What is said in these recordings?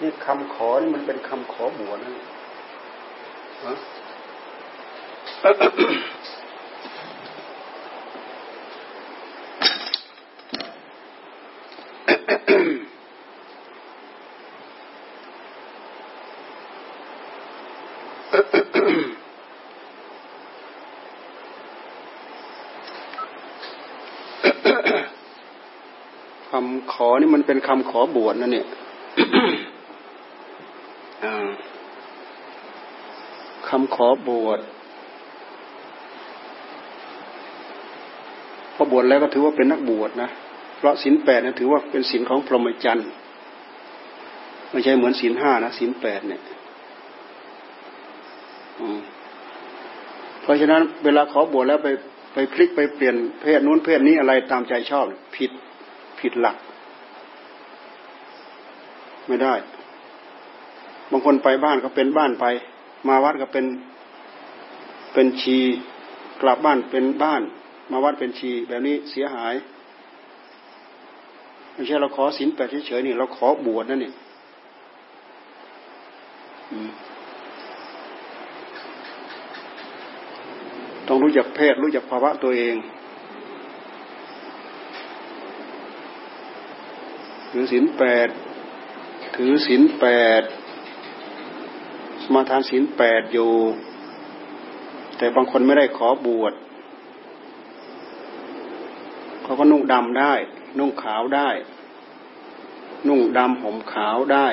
นี่คำขอนี่มันเป็นคำขอบวชนะฮะคำขอนี่มันเป็นคำขอบวชนะเนี่ยคำ ขอบวชพอบวชแล้วก็ถือว่าเป็นนักบวชนะ เพราะศีลแปดนะถือว่าเป็นศีลของพรหมจรรย์ไม่ใช่เหมือนศีลห้านะศีลแปดเนี่ยเพราะฉะนั้นเวลาขอบวชแล้วไปไปพลิกไปเปลี่ยนเพศนู้นเพศนี้อะไรตามใจชอบ ผิดผิดหลัก ไม่ได้ บางคนไปบ้านก็เป็นบ้านไป มาวัดก็เป็นเป็นชีกลับบ้านเป็นบ้าน มาวัดเป็นชีแบบนี้เสียหายไม่ใช่เราขอศีลแปดเฉยๆนี่เราขอบวชนั่นนี่ต้องรู้จักเพศรู้จักภาวะตัวเองถือศีลแปดถือศีลแปด มาทานศีลแปดอยู่ แต่บางคนไม่ได้ขอบวชเขาก็นุ่งดำได้ นุ่งขาวได้ นุ่งดำผมขาวได้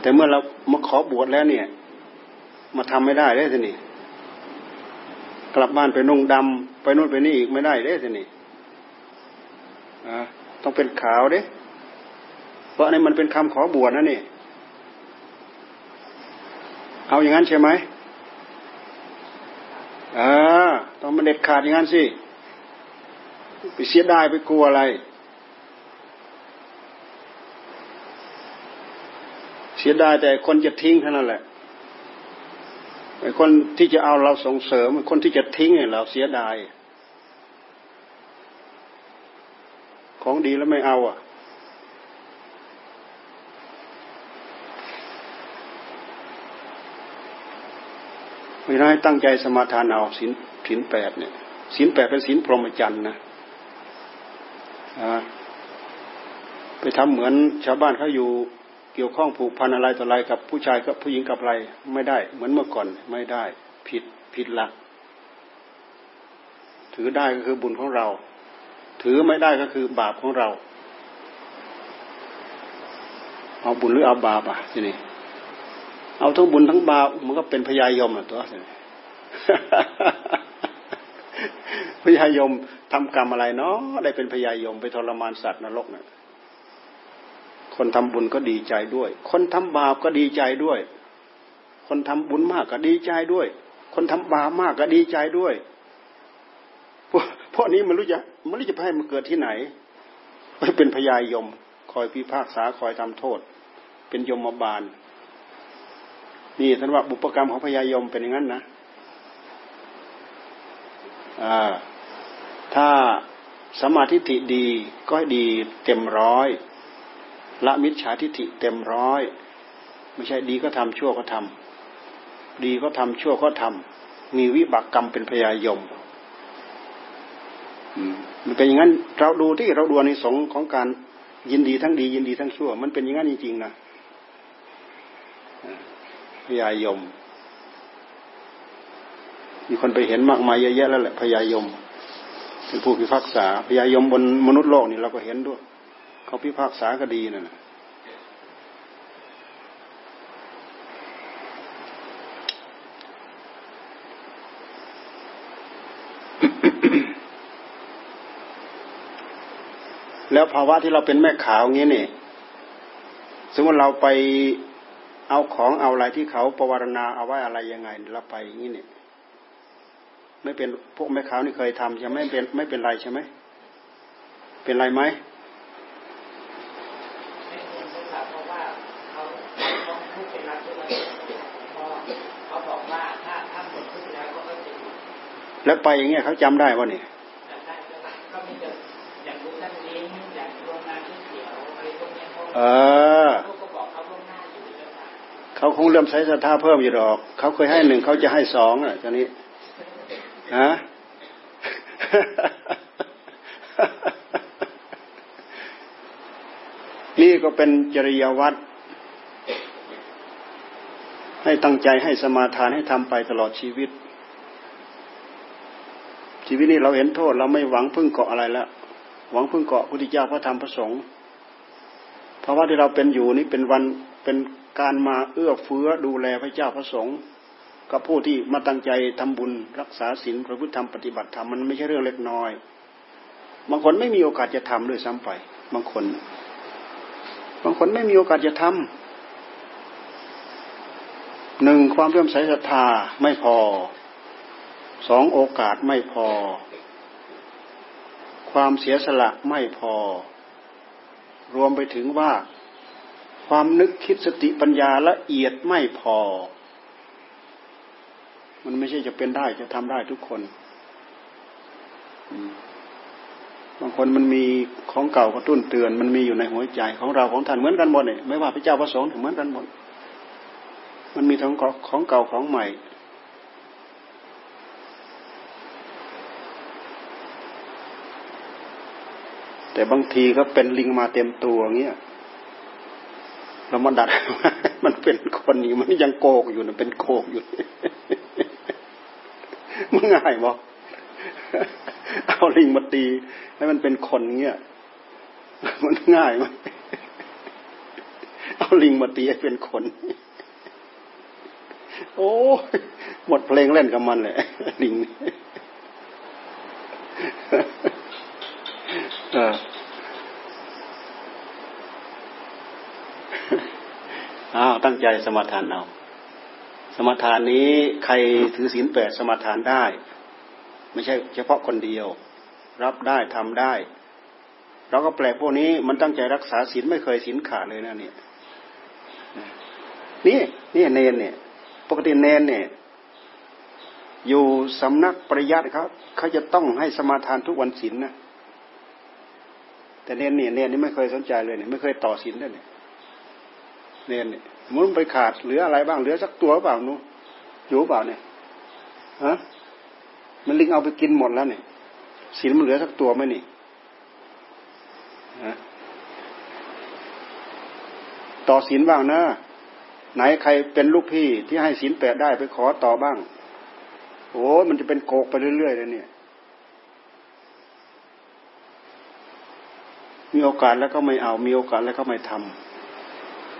แต่เมื่อเรามาขอบวชแล้วเนี่ย มาทำไม่ได้ได้สินี่กลับบ้านไปนุ่งดำไปนู่นไปนี่อีกไม่ได้ได้สินี่ต้องเป็นขาวเด้ เพราะนี่มันเป็นคำขอบวชนะนี่ เอาอย่างนั้นใช่ไหมอ่าต้องมันเด็ดขาดอย่างนั้นสิไปเสียดายไปกลัวอะไร เสียดายแต่คนจะทิ้งเท่านั้นแหละไอ้คนที่จะเอาเราส่งเสริมคนที่จะทิ้งเราเสียดาย ของดีแล้วไม่เอาอะ ไม่ได้ตั้งใจสมาทานเอาสินสินแปดเนี่ยสินแปดเป็นสินพรหมจรรย์นะไปทำเหมือนชาวบ้านเขาอยู่เกี่ยวข้องผูกพันอะไรต่ออะไรกับผู้ชายกับผู้หญิงกับอะไรไม่ได้ เหมือนเมื่อก่อนไม่ได้ผิดผิดหลัก ถือได้ก็คือบุญของเรา ถือไม่ได้ก็คือบาปของเรา เอาบุญหรือเอาบาปอะทีนี้ เอาทั้งบุญทั้งบาปมันก็เป็นพยายมอะตัวพยายมทำกรรมอะไรเนาะได้เป็นพยายมไปทรมานสัตว์นรกเนี่ยคนทำบุญก็ดีใจด้วย คนทำบาปก็ดีใจด้วย คนทำบุญมากก็ดีใจด้วย คนทำบาปมากก็ดีใจด้วยพวกพวกนี้มันรู้จะมันรู้จะให้มันเกิดที่ไหนไปเป็นพยายม คอยพิพากษาคอยทำโทษ เป็นยมบาล นี่ท่านว่าบุปกรรมของพญายมเป็นอย่างนั้นนะถ้าสมาธิิดีก็ดีเต็มร้อยละมิจฉาทิฏฐิเต็มร้อย ไม่ใช่ดีก็ทำชั่วก็ทำดีก็ทำชั่วก็ทำมีวิบากกรรมเป็นพยายมมันเป็นอย่างนั้น เราดูที่เราดูในสงของการยินดีทั้งดี ยินดีทั้งชั่ว มันเป็นอย่างนั้นจริงๆนะ พยายม มีคนไปเห็นมากมายเยอะแยะแล้วแหละพยายมเป็นผู้พิพากษาพยายมบนมนุษย์โลกนี่เราก็เห็นด้วย เขาพิพากษาก็ดีนั่นแล้วภาวะที่เราเป็นแม่ขาวงี้นี่ สมมติเราไป เอาของเอาอะไรที่เขาประวารณาเอาไว้อะไรยังไงเราไปอย่างนี้เนี่ย ไม่เป็นพวกแม่ขาวนี่เคยทำจะไม่เป็นไม่เป็นไรใช่ไหมเป็นไรไหมแล้วไปอย่างเงี้ยเขาจำได้ว่าเนี่ยเออ เขาคงเริ่มใช้ศรัทธาเพิ่มอยู่หรอก เขาเคยให้หนึ่งเขาจะให้สองอะตอนนี้ฮะนี่ก็เป็นจริยวัตรให้ตั้งใจให้สมาทานให้ทำไปตลอดชีวิต ชีวิตนี้เราเห็นโทษ เราไม่หวังพึ่งเกาะอะไรแล้วหวังพึ่งเกาะพุทธเจ้าพระธรรมพระสงฆ์เพราะว่าที่เราเป็นอยู่นี้เป็นวัน เป็นการมาเอื้อเฟื้อดูแลพระเจ้าพระสงฆ์กับผู้ที่มาตั้งใจทำบุญรักษาศีลพระพุทธธรรมปฏิบัติธรรมมันไม่ใช่เรื่องเล็กน้อย บางคนไม่มีโอกาสจะทำด้วยซ้ำไป บางคน บางคนไม่มีโอกาสจะทำหนึ่งความเลื่อมใสศรัทธาไม่พอสองโอกาสไม่พอ ความเสียสละไม่พอ รวมไปถึงว่า ความนึกคิดสติปัญญาละเอียดไม่พอ มันไม่ใช่จะเป็นได้จะทำได้ทุกคนบางคนมันมีของเก่ากระตุ้นเตือน มันมีอยู่ในหัวใจของเราของท่านเหมือนกันหมดเนี่ยไม่ว่าพระเจ้าพระสงฆ์เหมือนกันหมด มันมีทั้งของเก่าของใหม่ แต่บางทีก็เป็นลิงมาเต็มตัวเงี้ย เรามาดัด มันเป็นคนนี้มันยังโกกอยู่นะเป็นโกกอยู่มันง่ายบอกเอาลิงมาตี ให้มันเป็นคนเงี้ยมันง่ายไหมเอาลิงมาตีให้เป็นคน โอ้หมดเพลงเล่นกับมันเลยลิงเออ อ้าวตั้งใจสมาทานเอา สมาทานนี้ใครถือศีลแปดสมาทานได้ ไม่ใช่เฉพาะคนเดียว รับได้ทำได้ เราก็แปลกพวกนี้มันตั้งใจรักษาศีลไม่เคยศีลขาดเลยนะเนี่ยนี่นี่เนนเนี่ยปกติเนนเนี่ยอยู่สำนักปริยัติครับเขาจะต้องให้สมาทานทุกวันศีลนะแต่เนนเนี่ยเนนนี่ไม่เคยสนใจเลยเนี่ยไม่เคยต่อศีลเลยเนี่ย เนนเนี่ยมันไปขาดเหลืออะไรบ้างเหลือสักตัวเปล่านู้อยู่เปล่าเนี่ยฮะมันลิงเอาไปกินหมดแล้วเนี่ยศีลมันเหลือสักตัวไหมนี่ต่อศีลบ้างนะไหนใครเป็นลูกพี่ที่ให้ศีลแปดได้ไปขอต่อบ้าง โอ้มันจะเป็นโกกไปเรื่อยๆเลยเนี่ย มีโอกาสแล้วก็ไม่เอา มีโอกาสแล้วก็ไม่ทำ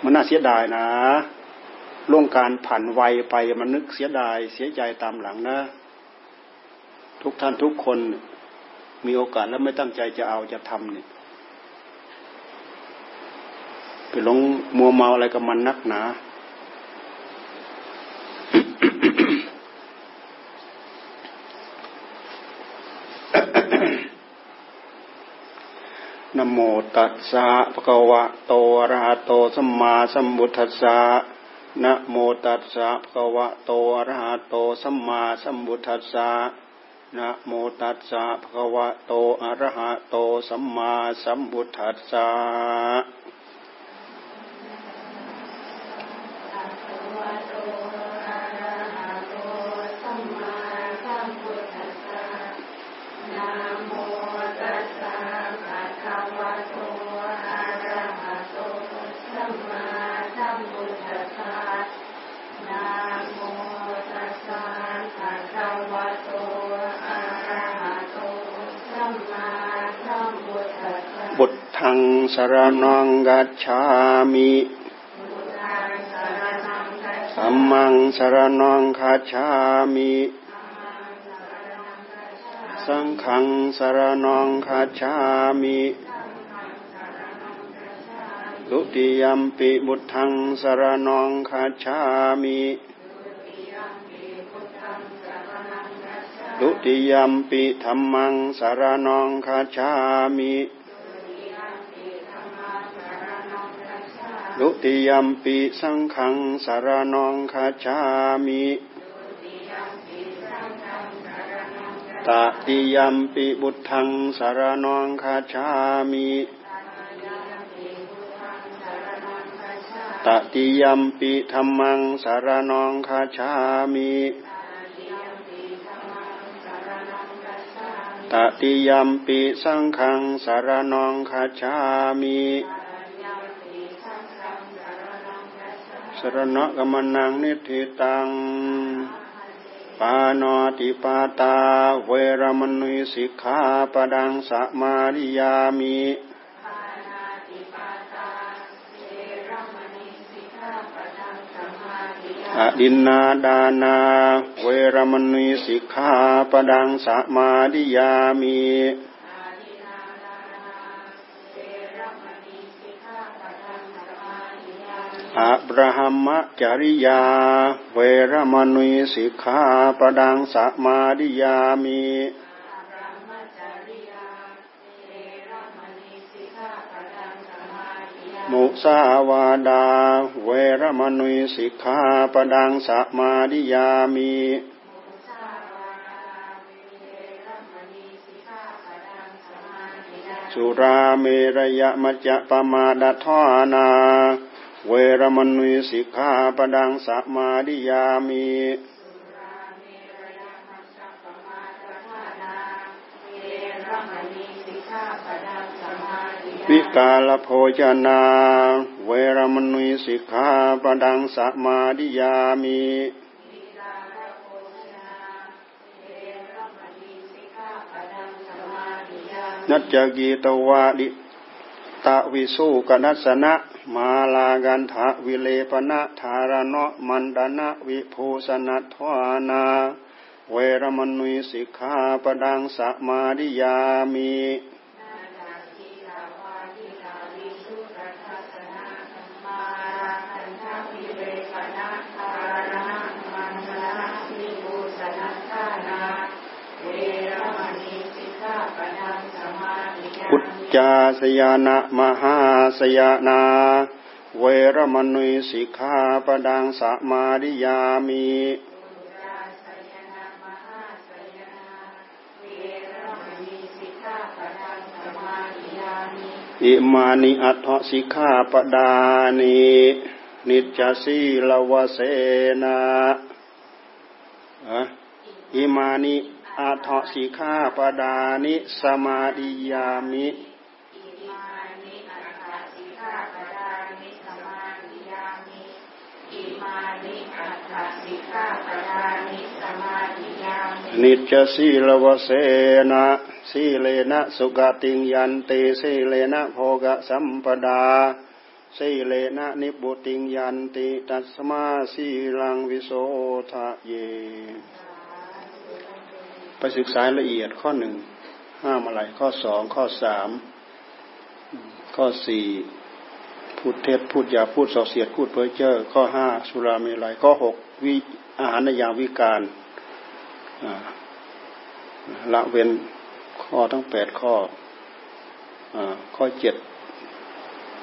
มันน่าเสียดายนะล่วงการผ่านวัยไปมันนึกเสียดายเสียใจตามหลังนะ ทุกท่านทุกคนมีโอกาสแล้วไม่ตั้งใจจะเอาจะทำเนี่ยไปหลงมัวเมาอะไรกับมันนักหนา นโมตัสสะภะคะวะโตอะระหะโตสัมมาสัมพุทธัสสะนะโมตัสสะภะคะวะโตอะระหะโตสัมมาสัมพุทธัสสะนะโมตัสสะภะคะวะโตอะระหะโตสัมมาสัมพุทธัสสะ ทังสารนังกัจฉามิสัมมังสารนังคัจฉามิสังขังสารนังคัจฉามิตุติยมปิบุตังสารนังคัจฉามิตุติยมปิธรรมังสารนังคัจฉามิ ลุติยมปีสังขังสารนองคาชามิตติยมปีบุตทังสารนองคาชามิตติยมปิธรรมังสารนองคาชามิตติยมปิสังขังสารนองคาชามิ สรณะกมนังนิธิตัง ปานติปาตา เวรมณีสิกขาปดังสัมาริยามิอดินนาดานา เวรมณีสิกขาปดังสัมาริยามิ อะบราฮัมจริยา เวรมณีสิกขาปดังสัมาดิยามิมุสาวาดา เวรมณีสิกขาปดังสัมาดิยามิสุราเมรยมัจจะปมาดทานา เวรมณีสิกขาปดังสัมมาดิยามิวิกาลโภชนา เวรมณีสิกขาปดังสัมมาดิยามินัจจกีตวาดิตะวิสุกนัสนะ มาลากันทะวิเลปนะธารณะมันดนะวิภูสนัทวานา เวรมนุยสิกขาปดังสัมาดิยามิ จาสยานะมหาสยานา เวรมณีสิกขาปดังสัมาดิยามิอิมานิอัตถสิกขาปดานินิจสีลวเสนาอิมานิอัตถสิกขาปดานิสมาดิยามิ นิจสีลวเสนะสีเลนะสุกติงยันเตสีเลนะโภกสัมปดาสีเลนะนิบุติงยันติตัสมาสีลังวิโสทะเย ไปศึกษาละเอียดข้อหนึ่งห้ามอะไรข้อสองข้อสามข้อสี่พูดเท็จพูดอย่าพูดส่อเสียดพูดเพ้อเจ้อข้อห้าสุราเมลัยข้อหกวิ อาหารในยามวิการละเว้นข้อทั้งแปดข้ออข้อเจ็ด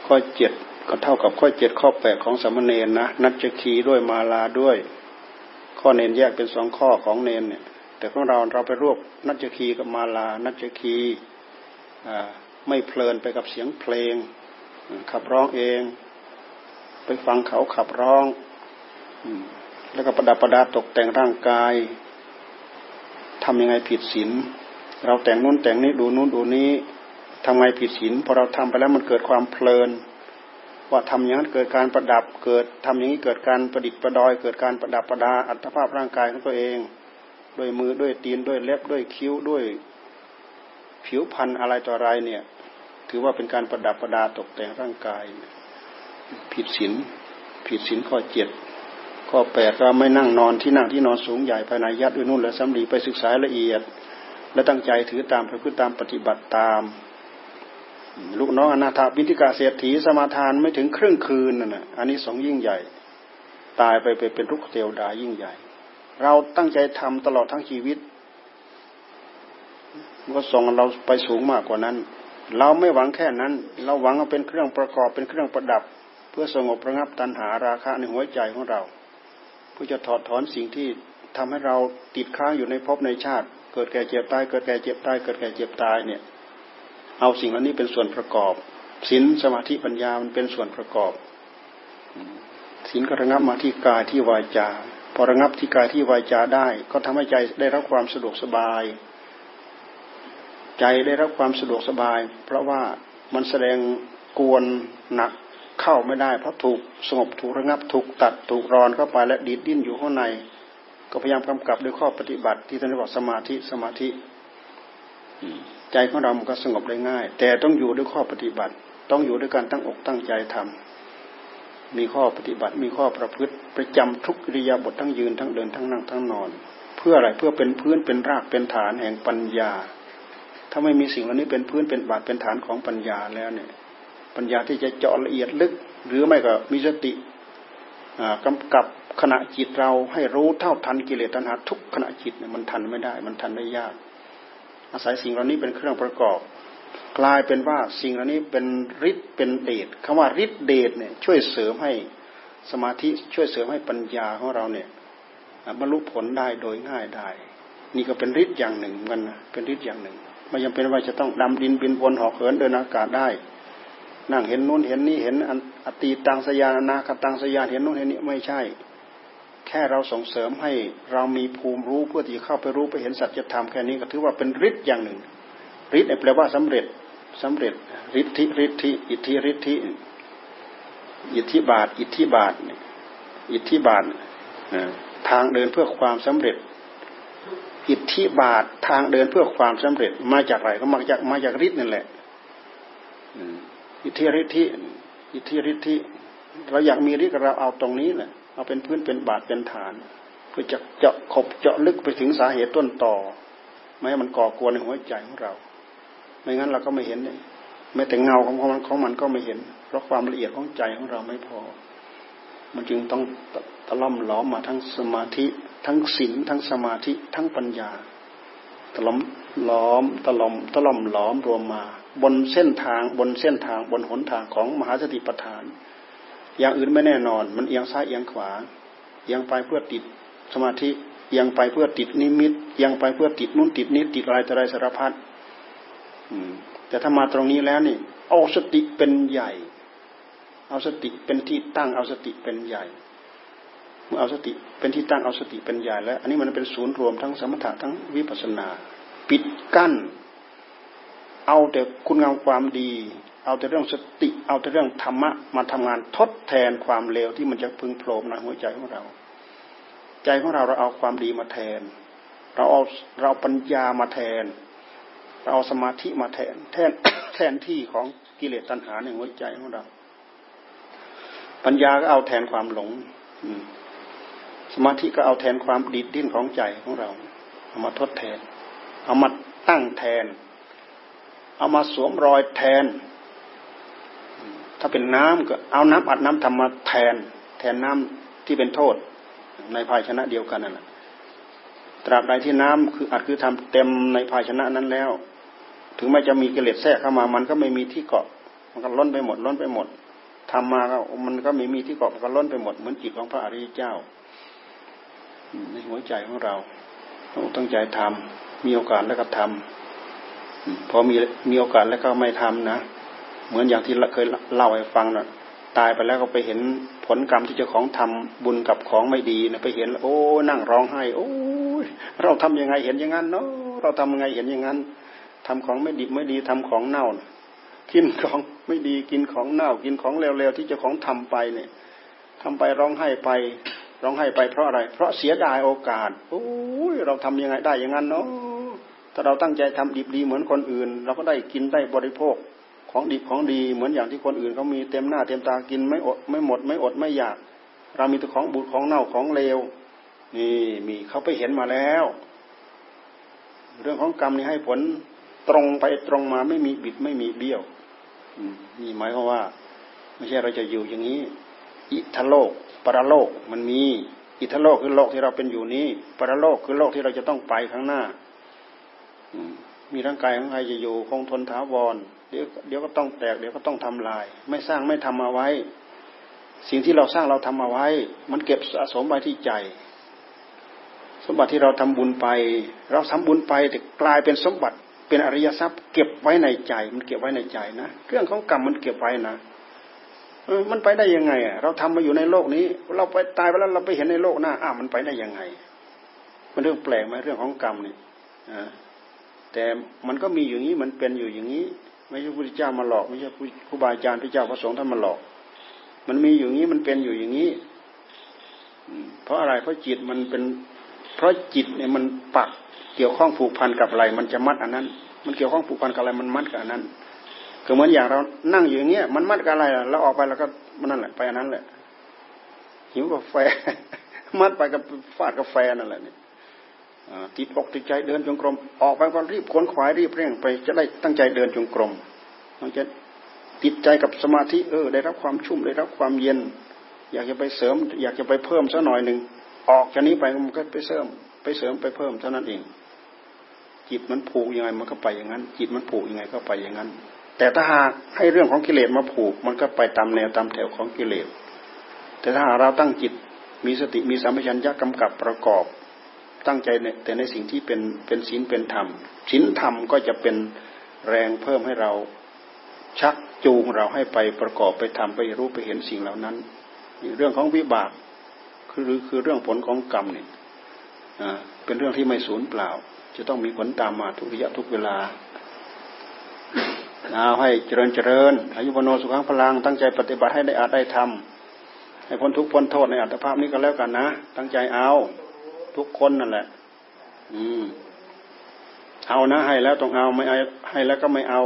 ข้อเจ็ดก็เท่ากับข้อเจ็ดข้อแปดของสมณเณรนะนัจจคีด้วยมาลาด้วย ข้อเนนแยกเป็นสองข้อของเนนเนี่ย แต่ของเราเราไปรวบนัจจคีกับมาลา นัจจคีไม่เพลินไปกับเสียงเพลง ขับร้องเอง ไปฟังเขาขับร้อง แล้วก็ประดับประดาตกแต่งร่างกายทำยังไงผิดศีลเราแต่งนู้นแต่งนี้ดูนู้นดูนี้ทำไงผิดศีลพอเราทำไปแล้วมันเกิดความเพลิน ว่าทำอย่างนั้นเกิดการประดับเกิดทำอย่างนี้เกิดการประดิษฐ์ประดอย เกิดการประดับประดาอัตภาพร่างกายของตัวเองด้วยมือด้วยตีนด้วยเล็บด้วยคิ้วด้วย ผิวพันธุ์อะไรต่ออะไรเนี่ย ถือว่าเป็นการประดับประดาตกแต่งร่างกาย ผิดศีลผิดศีลข้อเจ็ด ข้อแปดก็ไม่นั่งนอนที่นั่งที่นอนสูงใหญ่ภายในยัดด้วยนู่นและสำลีไปศึกษาละเอียด และตั้งใจถือตามประพฤติตามปฏิบัติตาม ลูกน้องอนาถาบินิกาเศรษฐีสมาทานไม่ถึงครึ่งคืนน่ะอันนี้สองยิ่งใหญ่ ตายไปไปเป็นลูกเทวดายิ่งใหญ่ เราตั้งใจทำตลอดทั้งชีวิตก็ส่งเราไปสูงมากกว่านั้น เราไม่หวังแค่นั้น เราหวังว่าเป็นเครื่องประกอบเป็นเครื่องประดับ เพื่อสงบระงับตัณหาราคะในหัวใจของเรา พื่อจะถอดถอนสิ่งที่ทำให้เราติดค้างอยู่ในภพในชาติ เกิดแก่เจ็บตาย เกิดแก่เจ็บตาย เกิดแก่เจ็บตายเนี่ย เอาสิ่งเหล่านี้เป็นส่วนประกอบศีลสมาธิปัญญามันเป็นส่วนประกอบศีลก็ระงับมาที่กายที่วาจา พอระงับที่กายที่วาจาได้ ก็ทำให้ใจได้รับความสะดวกสบาย ใจได้รับความสะดวกสบาย เพราะว่ามันแสดงกวนหนัก เข้าไม่ได้ เพราะถูกสงบถูกระงับถูกตัดถูกรอนเข้าไปและดีดดิ้นอยู่ข้างใน ก็พยายามกำกับด้วยข้อปฏิบัติที่ท่านบอกสมาธิสมาธิใจของเรามันก็สงบได้ง่าย แต่ต้องอยู่ด้วยข้อปฏิบัติ ต้องอยู่ด้วยการตั้งอกตั้งใจทำมีข้อปฏิบัติมีข้อประพฤติประจำทุกกิริยาบททั้งยืนทั้งเดินทั้งนั่งทั้งนอน เพื่ออะไรเพื่อเป็นพื้นเป็นรากเป็นฐานแห่งปัญญา ถ้าไม่มีสิ่งเหล่านี้เป็นพื้นเป็นบาดเป็นฐานของปัญญาแล้วเนี่ย ปัญญาที่จะเจาะละเอียดลึก หรือไม่ก็มีสติกำกับขณะจิตเราให้รู้เท่าทันกิเลสตัณหาทุกขณะจิตเนี่ยมันทันไม่ได้ มันทันได้ยาก อาศัยสิ่งเหล่านี้เป็นเครื่องประกอบ กลายเป็นว่าสิ่งเหล่านี้เป็นฤทธิ์เป็นเดชคำว่าฤทธิ์เดชเนี่ยช่วยเสริมให้สมาธิช่วยเสริมให้ปัญญาของเราเนี่ยบรรลุผลได้โดยง่ายได้ นี่ก็เป็นฤทธิ์อย่างหนึ่งมันเป็นฤทธิ์อย่างหนึ่งไม่จำเป็นว่าจะต้องดำดินบินบนหอกเหินเดินอากาศได้ นั่งเห็นนู้นเห็นนี้เห็นอตีตังสยานอนาคตังสยานเห็นนู้นเห็นนี้ไม่ใช่ แค่เราส่งเสริมให้เรามีภูมิรู้เพื่อที่เข้าไปรู้ไปเห็นสัจธรรมแค่นี้ก็ถือว่าเป็นฤทธิ์อย่างหนึ่งฤทธิ์แปลว่าสำเร็จสำเร็จฤทธิฤทธิอิทธิฤทธิอิทธิบาท อิทธิบาทอิทธิบาททางเดินเพื่อความสำเร็จ อิทธิบาททางเดินเพื่อความสำเร็จ มาจากอะไรก็มาจากมาจากฤทธิ์นั่นแหละ อิทธิฤทธิอิทธิฤทธิเราอยากมีฤทธิ์เราเอาตรงนี้แหละเอาเป็นพื้นเป็นบาทเป็นฐาน เพื่อจะเจาะขบเจาะลึกไปถึงสาเหตุต้นต่อ ไม่ให้มันก่อกวนในหัวใจของเรา ไม่งั้นเราก็ไม่เห็นเลยแม้แต่เงาของมันของมันก็ไม่เห็น เพราะความละเอียดของใจของเราไม่พอ มันจึงต้องตะล่อมล้อมมาทั้งสมาธิ ทั้งศีลทั้งสมาธิทั้งปัญญาตะล่อมล้อมตะล่อมตะล่อมล้อมรวมมา บนเส้นทางบนเส้นทางบนหนทางของมหาสติปัฏฐาน อย่างอื่นไม่แน่นอน มันเอียงซ้ายเอียงขวาเอียงไปเพื่อติดสมาธิเอียงไปเพื่อติดนิมิตเอียงไปเพื่อติดนู้นติดนี้ติดอะไรต่ออะไรสารพัดแต่ถ้ามาตรงนี้แล้วนี่เอาสติเป็นใหญ่ เอาสติเป็นที่ตั้งเอาสติเป็นใหญ่เมื่อเอาสติเป็นที่ตั้งเอาสติเป็นใหญ่แล้ว อันนี้มันเป็นศูนย์รวมทั้งสมถะทั้งวิปัสสนา ปิดกั้น เอาแต่คุณงามความดี เอาแต่เรื่องสติ เอาแต่เรื่องธรรมะมาทำงานทดแทนความเลวที่มันจะพึงโผล่ในหัวใจของเรา ใจของเราเราเอาความดีมาแทน เราเอาเราปัญญามาแทน เราเอาสมาธิมาแทน แทนแทนที่ของกิเลสตัณหาในหัวใจของเรา ปัญญาก็เอาแทนความหลงสมาธิก็เอาแทนความดีดดิ้นของใจของเราเอามาทดแทน เอามาตั้งแทน เอามาสวมรอยแทน ถ้าเป็นน้ำก็เอาน้ำอัดน้ำทำมาแทน แทนน้ำที่เป็นโทษ ในภาชนะเดียวกันนั่นแหละตราบใดที่น้ำคืออัดคือทำเต็มในภาชนะนั้นแล้ว ถึงแม้จะมีกิเลสแทรกเข้ามา มันก็ไม่มีที่เกาะ มันก็ล้นไปหมดล้นไปหมดทำมาก็มันก็ไม่มีที่เกาะมันก็ล้นไปหมดเหมือนจิตของพระอริยเจ้า ในหัวใจของเราต้องตั้งใจทำมีโอกาสแล้วก็ทำ พอมีมีโอกาสแล้วก็ไม่ทำนะ เหมือนอย่างที่เคยเล่าให้ฟังนะตายไปแล้วก็ไปเห็นผลกรรมที่เจ้าของทำบุญกับของไม่ดีนะไปเห็น โอ้นั่งร้องไห้ โอ้เราทำยังไงเห็นอย่างนั้นเนาะเราทำยังไงเห็นอย่างนั้นทำของไม่ดีไม่ดีทำของเน่ากินของไม่ดีกินของเน่ากินของเลวๆที่เจ้าของทำไปเนี่ยทำไปร้องไห้ไป ร้องไห้ไปเพราะอะไร เพราะเสียดายโอกาสโอ้ยเราทำยังไงได้อย่างนั้นเนาะ ถ้าเราตั้งใจทำดีดีเหมือนคนอื่น เราก็ได้กินได้บริโภคของดีของดีเหมือนอย่างที่คนอื่นเขามีเต็มหน้าเต็มตากินไม่อดไม่หมด ไม่อดไม่อยาก เรามีแต่ของบูดของเน่าของเลวนี่มีเขาไปเห็นมาแล้ว เรื่องของกรรมนี่ให้ผลตรงไปตรงมาไม่มีบิดไม่มีเบี้ยวนี่หมายความว่า ไม่ใช่เราจะอยู่อย่างนี้ อิทโลก ปรโลกมันมี อิทโลกคือโลกที่เราเป็นอยู่นี้ ปรโลกคือโลกที่เราจะต้องไปข้างหน้า มีร่างกายของใครจะอยู่คงทนถาวรเดี๋ยวเดี๋ยวก็ต้องแตกเดี๋ยวก็ต้องทำลาย ไม่สร้างไม่ทำเอาไว้ สิ่งที่เราสร้างเราทำเอาไว้ มันเก็บสะสมไว้ที่ใจ สมบัติที่เราทำบุญไป เราทำบุญไปแต่กลายเป็นสมบัติเป็นอริยทรัพย์ เก็บไว้ในใจ มันเก็บไว้ในใจนะเรื่องของกรรมมันเก็บไว้นะมันไปได้ยังไงอะเราทำมาอยู่ในโลกนี้ เราไปตายไปแล้วเราไปเห็นในโลกหน้าอ้ามันไปได้ยังไง มันเรื่องแปลกไหมเรื่องของกรรมนี่อ่า แต่มันก็มีอย่างนี้มันเป็นอยู่อย่างนี้ ไม่ใช่พระพุทธเจ้ามาหลอกไม่ใช่ครูบาอาจารย์พระเจ้าพระสงฆ์ท่านมาหลอก มันมีอยู่อย่างนี้มันเป็นอยู่อย่างนี้ เพราะอะไรเพราะจิตมันเป็น เพราะจิตเนี่ยมันปักเกี่ยวข้องผูกพันกับอะไร มันจะมัดอันนั้น มันเกี่ยวข้องผูกพันกับอะไรมันมัดกับอันนั้นก็เหมือนอย่างเรานั่งอยู่อย่างเงี้ยมันมัดกับอะไรล่ะเราออกไปแล้วก็มันนั่นแหละไปอันนั้นแหละหิวกาแฟมัดไปกับฟาดกาแฟนั่นแหละเนี่ย ติดอกติดใจเดินจงกรม ออกไปก็รีบขนขวายรีบเร่งไป จะได้ตั้งใจเดินจงกรมมันจะติดใจกับสมาธิเออ ได้รับความชุ่มได้รับความเย็น อยากจะไปเสริม อยากจะไปเพิ่มสักหน่อยหนึ่งออกจากนี้ไปมันก็ไปเสริม ไปเสริมไปเพิ่มเท่านั้นเอง จิตมันผูกยังไงมันก็ไปอย่างนั้น จิตมันผูกยังไงก็ไปอย่างนั้น แต่ถ้าหากให้เรื่องของกิเลสมาผูก มันก็ไปตามแนวตามแถวของกิเลสแต่ถ้าเราตั้งจิตมีสติมีสัมปชัญญะกำกับประกอบ ตั้งใจแต่ในสิ่งที่เป็นเป็นศีลเป็นธรรมศีลธรรมก็จะเป็นแรงเพิ่มให้เราชักจูงเราให้ไปประกอบไปทำไปรู้ไปเห็นสิ่งเหล่านั้นเรื่องของวิบากคือคือเรื่องผลของกรรมเนี่ยเป็นเรื่องที่ไม่สูญเปล่า จะต้องมีผลตามมาทุกระยะทุกเวลาเอาให้เจริญเจริญอายุบโนสุขังพลังตั้งใจปฏิบัติให้ได้อาจได้ทำให้พ้นทุกข์พ้นโทษในอัตภาพนี้ก็แล้วกันนะ ตั้งใจเอา ทุกคนนั่นแหละ อืม เอานะให้แล้วต้องเอาไม่เอาให้แล้วก็ไม่เอา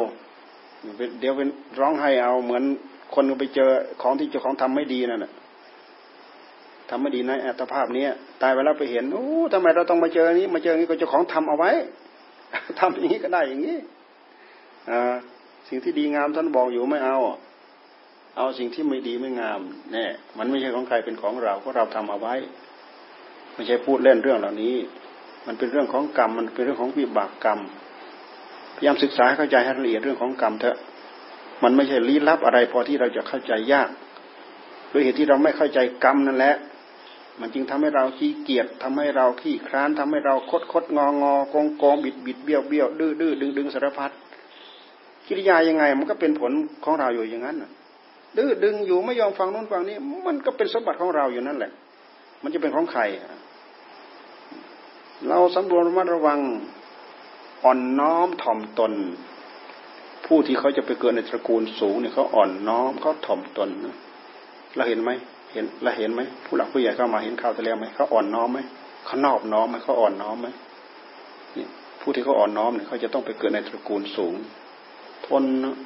เดี๋ยวเป็นร้องให้เอา เหมือนคนไปเจอของที่เจ้าของทำไม่ดีนั่นแหละทำไม่ดีในอัตภาพนี้ตายไปแล้วไปเห็นโอ้ทำไมเราต้องมาเจอนี้ มาเจอนี้ก็เจ้าของทำเอาไว้ทำอย่างนี้ก็ได้อย่างนี้อ่าสิ่งที่ดีงามท่านบอกอยู่ไม่เอา เอาสิ่งที่ไม่ดีไม่งามเนี่ยมันไม่ใช่ของใครเป็นของเราก็เราทำเอาไว้ ไม่ใช่พูดเล่นเรื่องเหล่านี้ มันเป็นเรื่องของกรรม มันเป็นเรื่องของวิบากกรรม พยายามศึกษาเข้าใจให้ละเอียดเรื่องของกรรมเถอะ มันไม่ใช่ลี้ลับอะไรพอที่เราจะเข้าใจยากด้วยเหตุที่เราไม่เข้าใจกรรมนั่นแหละ มันจึงทำให้เราขี้เกียจทำให้เราขี้คร้านทำให้เราคดคดงองอกองกองบิดบิดเบี้ยวเบี้ยวดื้อดื้อดึงดึงสารพัดกิริยายังไงมันก็เป็นผลของเราอยู่อย่างนั้นดื้อดึงอยู่ไม่ยอมฟังนู้นฟังนี้ มันก็เป็นสมบัติของเราอยู่นั่นแหละ มันจะเป็นของใคร เราสำรวมระมัดระวังอ่อนน้อมถ่อมตน ผู้ที่เขาจะไปเกิดในตระกูลสูงเนี่ยเขาอ่อนน้อมเขาถ่อมตนเราเห็นไหมเห็นเราเห็นไหมผู้หลักผู้ใหญ่เข้ามาเห็นข่าวตะเลียไหมเขาอ่อนน้อมไหมเขานอบน้อมไหมเขาอ่อนน้อมไหมผู้ที่เขาอ่อนน้อมเนี่ยเขาจะต้องไปเกิดในตระกูลสูง ทน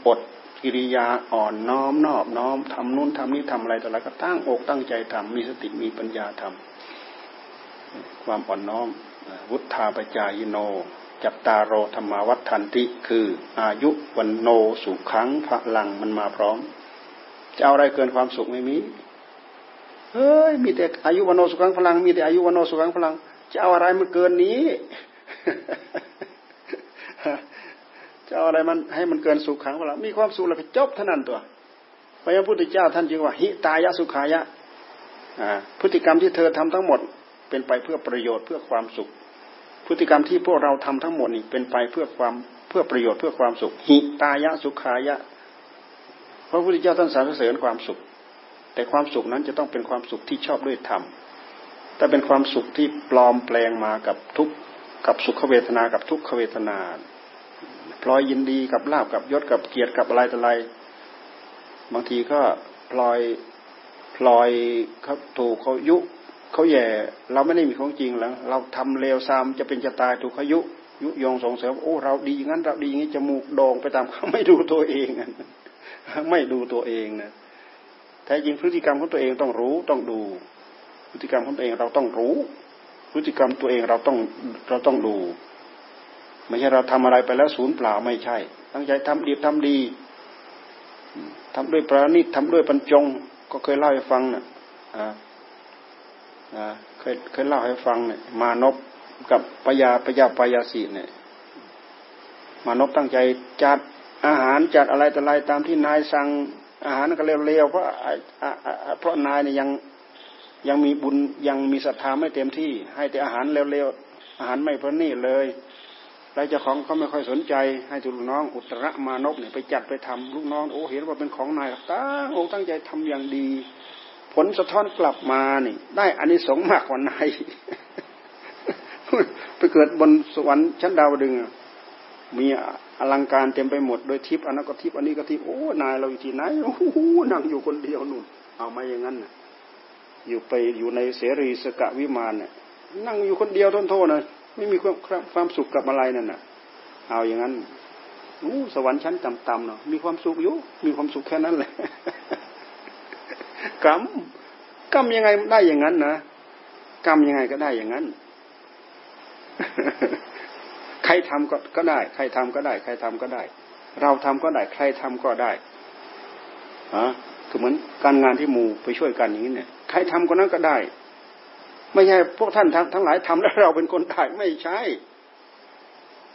อด กิริยาอ่อนน้อมนอบน้อมทำนู่นทำนี่ทำอะไรแต่ละก็ตั้งอกตั้งใจทำมีสติมีปัญญาทำความอ่อนน้อมวุฒาปจายโน จัตตาโรธรรมวัฏันติ คืออายุวันโนสุขังพลังมันมาพร้อม จะเอาอะไรเกินความสุขไม่มีเฮ้ยมีแต่อายุวันโนสุขังพลัง มีแต่อายุวันโนสุขังพลัง จะเอาอะไรมันเกินนี้ จะเอาอะไรมันให้มันเกินสุขขังพลังมีความสุขแล้วก็จบเท่านั้นตัวพระพุทธเจ้าท่านจึงว่า หิตายะสุขายะพฤติกรรมที่เธอทำทั้งหมด เป็นไปเพื่อประโยชน์เพื่อความสุข พฤติกรรมที่พวกเราทำทั้งหมดนี่เป็นไปเพื่อความเพื่อประโยชน์เพื่อความสุข หิตายะสุขายะ พระพุทธเจ้าท่านสรรเสริญความสุข แต่ความสุขนั้นจะต้องเป็นความสุขที่ชอบด้วยธรรมแต่เป็นความสุขที่ปลอมแปลงมากับทุกกับสุขเวทนากับทุกขเวทนา ลอยยินดีกับลาบกับยศกับเกียรติกับอะไรต่ออะไร บางทีก็พลอยพลอยเขาถูกเขายุเขาแย่ เราไม่ได้มีของจริงแล้ว เราทำเลวซามจะเป็นจะตายถูกเขายุยุยงส่งเสริมโอ้เราดีงั้นเราดีอย่างนี้จมูกโด่งไปตามเขาไม่ดูตัวเองไม่ดูตัวเองนะแท้จริงพฤติกรรมของตัวเองต้องรู้ต้องดู พฤติกรรมของตัวเองเราต้องรู้ พฤติกรรมตัวเองเราต้องเราต้องดู ไม่ใช่เราทำอะไรไปแล้วศูนย์เปล่าไม่ใช่ ตั้งใจทำดีทำดีทำด้วยประณีตทำด้วยปัญจง ก็เคยเล่าให้ฟังนะ่ะเคยเคยเล่าให้ฟังเนี่ย มานพกับปยาปยาปยาสีเนี่ย มานพตั้งใจจัดอาหารจัดอะไรแต่อะไรตามที่นายสั่งอาหารก็เร็วๆเพราะเพราะนายเนี่ยยังยังมีบุญยังมีศรัทธาไม่เต็มที่ ให้แต่อาหารเร็วๆอาหารไม่พระนี่เลย แล้วเจ้าของก็ไม่ค่อยสนใจ ให้ลูกน้องอุตรมานพเนี่ยไปจัดไปทำลูกน้องโอ้เห็นว่าเป็นของนายตั้งอกตั้งใจทำอย่างดี ผลสะท้อนกลับมานี่ ได้อันนี้สงมากกว่านายไปเกิดบนสวรรค์ชั้นดาวดึงมีอลังการเต็มไปหมดโดยทิพย์อันนั้นก็ทิพย์อันนี้ก็ทิพย์โอ้นายเราอยู่ที่ไหนโอ้โหนั่งอยู่คนเดียวนู่น เอามาอย่างนั้นอยู่ไปอยู่ในเสรีสกะวิมานเนี่ยนั่งอยู่คนเดียวทนโทษนะ ไม่มีความความสุขกับอะไรนั่นน่ะ เอาอย่างนั้นอู้สวรรค์ชั้นต่ำๆเนาะมีความสุขอยู่มีความสุขแค่นั้นแหละกรรมกรรมยังไงได้อย่างนั้นนะกรรมยังไงก็ได้อย่างนั้น ใครทำก็ก็ได้ ใครทำก็ได้ ใครทำก็ได้ เราทำก็ได้ ใครทำก็ได้อะคือเหมือนการงานที่หมู่ไปช่วยกันอย่างนี้เนี่ย ใครทำก็นั้นก็ได้ ไม่ใช่พวกท่านทั้งหลายทำแล้วเราเป็นคนได้ไม่ใช่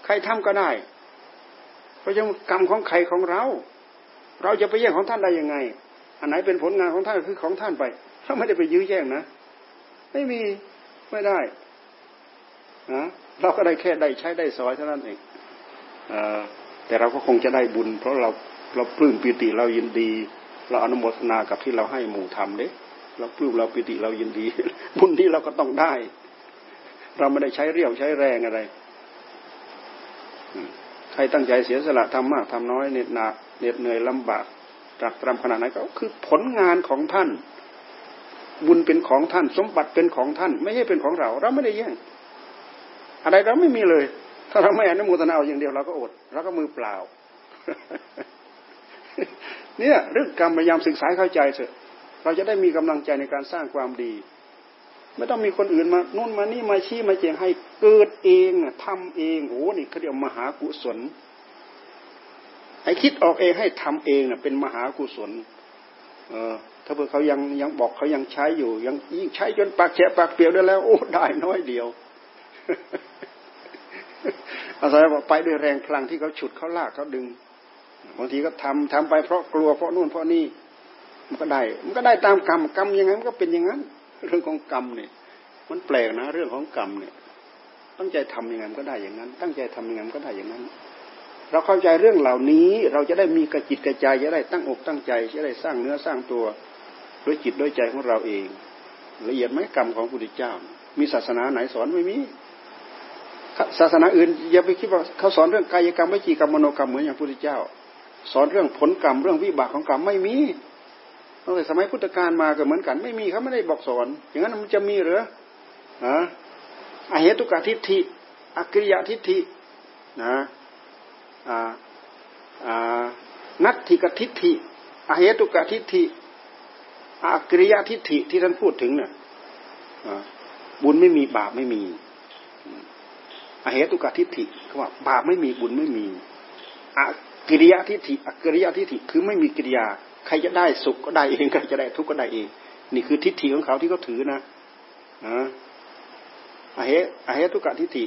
ใครทำก็ได้ เพราะฉะนั้นกรรมของใครของเรา เราจะไปแย่งของท่านได้ยังไง อันไหนเป็นผลงานของท่านคือของท่านไปเราไม่ได้ไปยื้อแย่งนะ ไม่มีไม่ได้นะเราก็ได้แค่ได้ใช้ได้สอยเท่านั้นเองอแต่เราก็คงจะได้บุญ เพราะเราเราปลื้มปิติเรายินดี เราอนุโมทนากับที่เราให้หมู่ทำเด้ เราปลื้มเราปิติเรายินดี บุญที่เราก็ต้องได้ เราไม่ได้ใช้เรี่ยวใช้แรงอะไรใครตั้งใจเสียสละทำมากทำน้อยเหน็ดหนักเหน็ดเหนื่อยลำบากตรักตรำขนาดไหนก็คือผลงานของท่าน บุญเป็นของท่าน สมบัติเป็นของท่าน ไม่ใช่เป็นของเรา เราไม่ได้แย่งอะไรเราไม่มีเลย ถ้าเราไม่อนุโมทนาเอาอย่างเดียวเราก็อดเราก็มือเปล่า เนี่ย เรื่องกรรมพยายามศึกษาเข้าใจเถอะ เราจะได้มีกำลังใจในการสร้างความดี ไม่ต้องมีคนอื่นมานู่นมานี่มาชี้มาเจียงให้เกิดเองทำเองโอ้นี่เขาเรียกมหากุศลให้คิดออกเองให้ทำเองเน่ะเป็นมหากุศล เออถ้าเพื่อเขายังยังบอกเขายังใช้อยู่ ยังยิ่งใช้จนปากแฉะปากเปียวได้แล้ว โอ้ได้น้อยเดียวอาศัยว่าไปด้วยแรงพลังที่เขาฉุดเขาลากเขาดึงบางทีก็ทำทำไปเพราะกลัวเพราะนู่นเพราะนี่ มันก็ได้ มันก็ได้ตามกรรมกรรมยังไงมันก็เป็นอย่างนั้น เรื่องของกรรมเนี่ย มันแปลกนะ เรื่องของกรรมเนี่ย ตั้งใจทำยังไงมันก็ได้อย่างนั้น ตั้งใจทำยังไงมันก็ได้อย่างนั้น เราเข้าใจเรื่องเหล่านี้ เราจะได้มีกระจิตกระจายจะได้ตั้งอกตั้งใจจะได้สร้างเนื้อสร้างตัวด้วยจิตด้วยใจของเราเอง ละเอียดไหมกรรมของพระพุทธเจ้า มีศาสนาไหนสอนไม่มีศาสนาอื่นอย่าไปคิดว่าเขาสอนเรื่องกายกรรมวิจีกรรมมโนกรรมเหมือนอย่างพระพุทธเจ้า สอนเรื่องผลกรรมเรื่องวิบากของกรรมไม่มี ตั้งแต่สมัยพุทธกาลมาก็เหมือนกัน ไม่มีเขาไม่ได้บอกสอน อย่างนั้นมันจะมีหรือฮะอเหตุกะทิฏฐิอักริยทิฏฐินะนัตถิกทิฏฐิอเหตุกะทิฏฐิอักริยทิฏฐิที่ท่านพูดถึงเนี่ยบุญไม่มีบาปไม่มีอเหตุกทิฏฐิเขาว่าบาปไม่มีบุญไม่มีอกิริยทิฏฐิอกิริยทิฏฐิคือไม่มีกิริยา ใครจะได้สุขก็ได้เองใครจะได้ทุกข์ก็ได้เอง นี่คือทิฏฐิของเขาที่เขาถือนะนะอเหตุอเหตุกขทิฏฐิ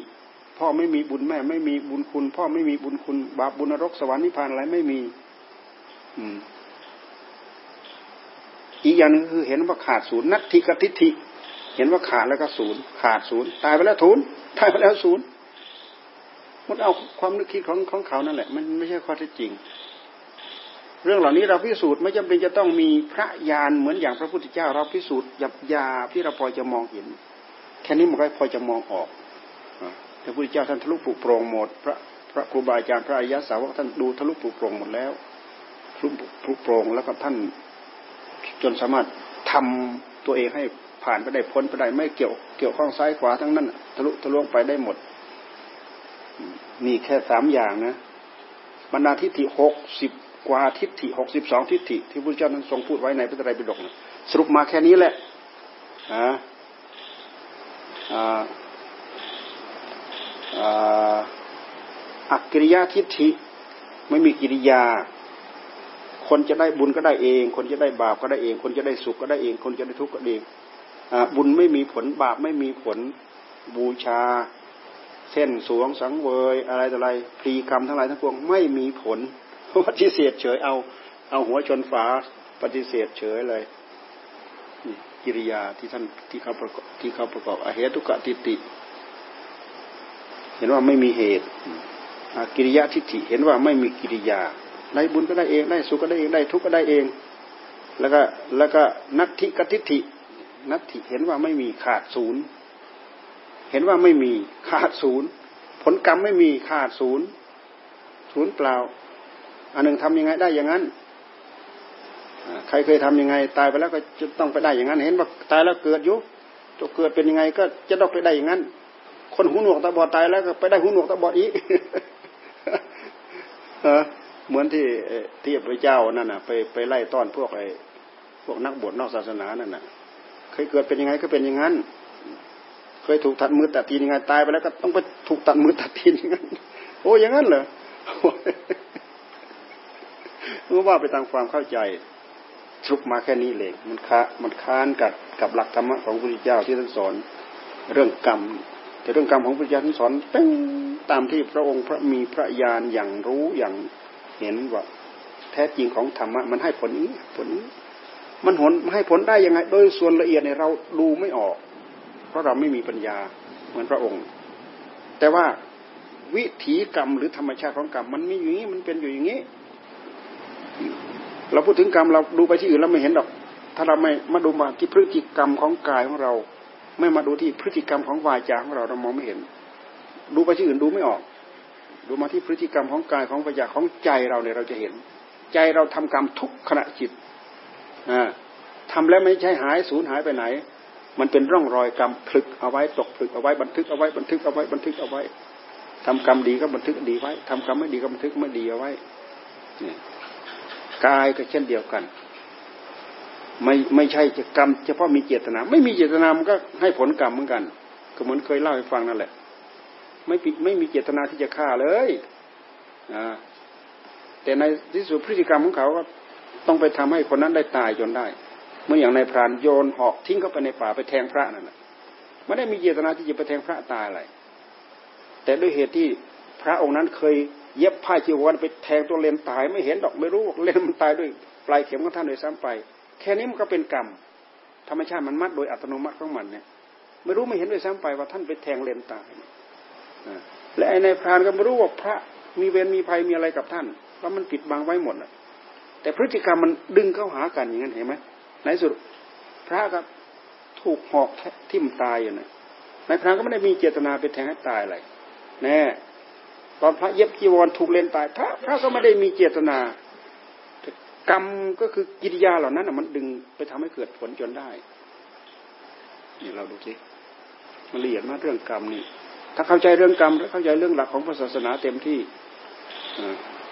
พ่อไม่มีบุญแม่ ไม่มีบุญคุณ พ่อไม่มีบุญคุณ บาปบุญนรกสวรรค์นิพพานอะไรไม่มี อืมอีกอย่างนึงคือเห็นว่าขาดศูนย์นัตถิกทิฏฐิ เห็นว่าขาดแล้วก็ศูนย์ขาดศูนย์ตายไปแล้วศูนตายไปแล้วศูนย์มันเอาความนึกคิดของของเขานั่นแหละ มันไม่ใช่ข้อเท็จจริง เรื่องเหล่านี้เราพิสูจน์ไม่จำเป็นจะต้องมีพระญาณเหมือนอย่างพระพุทธเจ้า เราพิสูจน์หยับยาที่เราพอจะมองเห็น แค่นี้มันก็พอจะมองออกพระพุทธเจ้าท่านทะลุปุโปรงหมด พระพระครูบาอาจารย์พระอริยสาวกท่านดูทะลุปุโปรงหมดแล้วทะลุปุโปรงแล้วก็ท่านจนสามารถทำตัวเองให้ผ่านไปได้พ้นไปได้ไม่เกี่ยวเกี่ยวข้องซ้ายขวาทั้งนั้นทะลุทะลวงไปได้หมดมีแค่สามอย่างนะบรรดาทิฏฐิหกสิบ กว่าทิฏฐิหกสิบสองทิฏฐิที่พระเจ้านั้นทรงพูดไว้ในพระไตรปิฎกสรุปมาแค่นี้แหละอ่าอักกิริยาทิฏฐิไม่มีกิริยา คนจะได้บุญก็ได้เอง คนจะได้บาปก็ได้เอง คนจะได้สุขก็ได้เอง คนจะได้ทุกข์ก็เองบุญไม่มีผลบาปไม่มีผลบูชาเช่นสวงสังเวยอะไรต่ออะไรพรีกรรมทั้งหลายทั้งปวงไม่มีผล ปฏิเสธเฉยเอา เอาหัวชนฝาปฏิเสธเฉยเลยนี่กิริยาที่ท่านที่เขาประกอบที่เขาประกอบอเหตุกะติติ เห็นว่าไม่มีเหตุกิริยะทิฏฐิเห็นว่าไม่มีกิริยาได้บุญก็ได้เองได้สุขก็ได้เองได้ทุกข์ก็ได้เอง แล้วก็แล้วก็นัตถิกทิฏฐินัตถิเห็นว่าไม่มีขาดศูนย์เห็นว่าไม่มีขาดศูนย์ผลกรรมไม่มีขาดศูนย์ศูนย์เปล่า อันหนึ่งทำยังไงได้อย่างนั้นใครเคยทํำยังไง ตายไปแล้วก็จะต้องไปได้อย่างนั้น เห็นว่าตายแล้วเกิดอยู่จะเกิดเป็นยังไง ก็จะต้องไปได้อย่างนั้น คนหูหนวกตาบอดตายแล้วก็ไปได้หูหนวกตาบอดอีกเหมือนที่ที่พระเจ้านั่นน่ะ ไปไปไล่ต้อนพวกไอ้พวกนักบวชนอกศาสนานั่นน่ะ เคยเกิดเป็นยังไงก็เป็นอย่างนั้น เคยถูกตัดมือตัดตีนยังไงตายไปแล้วก็ต้องไปถูกตัดมือตัดตีนอย่างนั้นโอ้อย่างนั้นเหรอ เมื่อว่าไปตามความเข้าใจสรุปมาแค่นี้เลยมันค้ามันค้านกับกับหลักธรรมะของพระพุทธเจ้าที่ท่านสอนเรื่องกรรม แต่เรื่องกรรมของพระพุทธเจ้าท่านสอนเป้งตามที่พระองค์พระมีพระญาณอย่างรู้อย่างเห็นว่า แท้จริงของธรรมะมันให้ผลนี้ผลนี้มันผลให้ผลได้ยังไง โดยส่วนละเอียดเนี่ยเราดูไม่ออก เพราะเราไม่มีปัญญาเหมือนพระองค์ แต่ว่าวิถีกรรมหรือธรรมชาติของกรรม มันมีอยู่อย่างนี้มันเป็นอยู่อย่างนี้ เราพูดถึงกรรมเราดูไปที่อื่นเราไม่เห็นหรอก ถ้าเราไม่มาดูมาที่พฤติกรรมของกายของเรา ไม่มาดูที่พฤติกรรมของวาจาของเราเรามองไม่เห็น ดูไปที่อื่นดูไม่ออก ดูมาที่พฤติกรรมของกายของวาจาของใจเราเนี่ยเราจะเห็น ใจเราทำกรรมทุกขณะจิตอ่าทำแล้วไม่ใช่หายสูญหายไปไหน มันเป็นร่องรอยกรรมพลึกเอาไว้ตกพลึกเอาไว้บันทึกเอาไว้บันทึกเอาไว้บันทึกเอาไว้ทำกรรมดีก็บันทึกดีไว้ทำกรรมไม่ดีก็บันทึกไม่ดีเอาไว้เนี่ย กายก็เช่นเดียวกัน ไม่ไม่ใช่จะกรรม เฉพาะมีเจตนา ไม่มีเจตนามันก็ให้ผลกรรมเหมือนกัน ก็เหมือนเคยเล่าให้ฟังนั่นแหละ ไม่ไม่มีเจตนาที่จะฆ่าเลยอ่าแต่ในที่สุดพฤติกรรมของเขาก็ต้องไปทำให้คนนั้นได้ตายจนได้เมื่ออย่างในพรานโยนหอกทิ้งเข้าไปในป่าไปแทงพระนั่นแหละไม่ได้มีเจตนาที่จะไปแทงพระตายอะไรแต่ด้วยเหตุที่พระองค์นั้นเคย เย็บผ้าจีวรไปแทงตัวเลนตายไม่เห็นดอกไม่รู้เลนมันตายด้วยปลายเข็มของท่านโดยซ้ำไป แค่นี้มันก็เป็นกรรมธรรมชาติมันมัดโดยอัตโนมัติของมันเนี่ยไม่รู้ไม่เห็นโดยซ้ำไปว่าท่านไปแทงเลนตายและไอ้ในพรานก็ไม่รู้ว่าพระมีเวรมีภัยมีอะไรกับท่านเพราะมันปิดบังไว้หมดแต่พฤติกรรมมันดึงเข้าหากันอย่างนั้นเห็นไหมในสุดพระก็ถูกหอกทิ่มตายอยู่นะในพรานก็ไม่ได้มีเจตนาไปแทงให้ตายอะไรแน่ ตอนพระเย็บจีวรถูกเลนตายพระพระก็ไม่ได้มีเจตนากรรมก็คือกิริยาเหล่านั้นมันดึงไปทำให้เกิดผลจนได้นี่เราดูสิมันละเอียดมากเรื่องกรรมนี่ ถ้าเข้าใจเรื่องกรรมและเข้าใจเรื่องหลักของศาสนาเต็มที่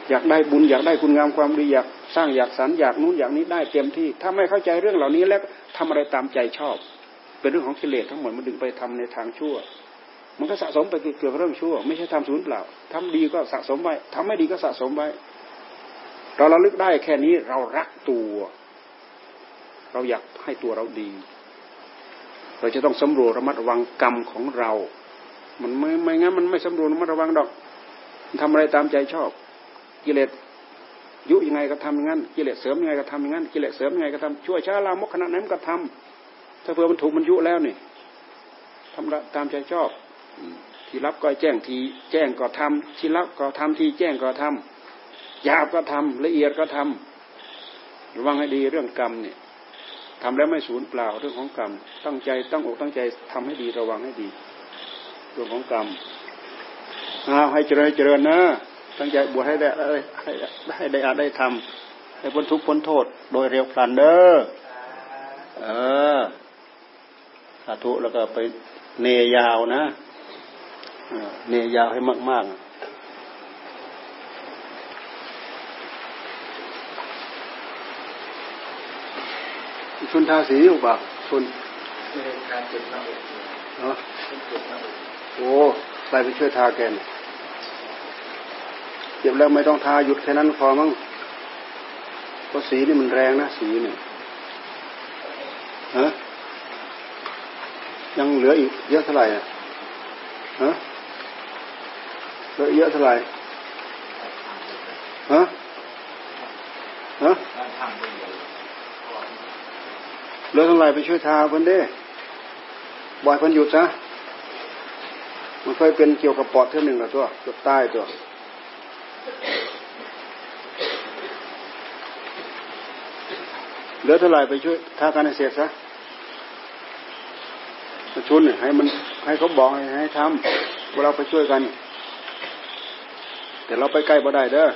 อยากได้บุญอยากได้คุณงามความดีอยากสร้างอยากสรรอยากนู้นอยากนี้ได้เต็มที่ ถ้าไม่เข้าใจเรื่องเหล่านี้แล้วทำอะไรตามใจชอบ เป็นเรื่องของกิเลสทั้งหมดมันดึงไปทำในทางชั่ว มันก็สะสมไปเกี่ยวกับเรื่องชั่ว ไม่ใช่ทำศูนย์เปล่าทำดีก็สะสมไว้ทำไม่ดีก็สะสมไว้ เราระลึกได้แค่นี้เรารักตัว เราอยากให้ตัวเราดี เราจะต้องสำรวจระมัดระวังกรรมของเรา มันไม่ไม่งั้นมันไม่สำรวจระมัดระวังดอกทำอะไรตามใจชอบ กิเลสยุยังไงก็ทำอย่างนั้นกิเลสเสริมยังไงก็ทำอย่างนั้นกิเลสเสริมยังไงก็ทำช่วยช้าลามกขนาดนั้นก็ทำถ้าเผื่อมันถูกมันยุแล้วนี่ทำตามใจชอบ ที่รับก็แจ้งทีแจ้งก็ทำที่รับก็ทำที่แจ้งก็ทำหยาบก็ทำละเอียดก็ทำระวังให้ดีเรื่องกรรมเนี่ยทำแล้วไม่สูญเปล่าเรื่องของกรรม ตั้งใจตั้งอกตั้งใจทำให้ดีระวังให้ดีเรื่องของกรรมเอาให้เจริญเจริญนะตั้งใจบวชให้ได้ให้ได้ได้อาได้ทำให้พ้นทุกข์พ้นโทษ โดยเร็วพลันเด้อเออสาธุแล้วก็ไปเนยาวนะ เนยาวให้มากๆชุนทาสีอยู่ปะชุนการเจ็บหน้าอกเนาะโอ้ไปไปช่วยทาแกนเจ็บแล้วไม่ต้องทาหยุดแค่นั้นพอมั้งเพราะสีนี่มันแรงนะสีเนี่ยฮะยังเหลืออีกเยอะเท่าไหร่อะฮะ เลือเยอะเท่าไหร่ฮะฮะเหลือเท่าไหร่ไปช่วยทาคนเด้บ่อยคนหยุดซะมันเคยเป็นเกี่ยวกับปอดเท่าหนึ่งล้วตัวเกือบตายตัวเหลือเท่าไหร่ไปช่วยทาการเสร็จซะประชุนให้มันให้เขาบอกให้ให้ทำเราไปช่วยกัน แต่เราไปใกล้บ่ได้เด้อ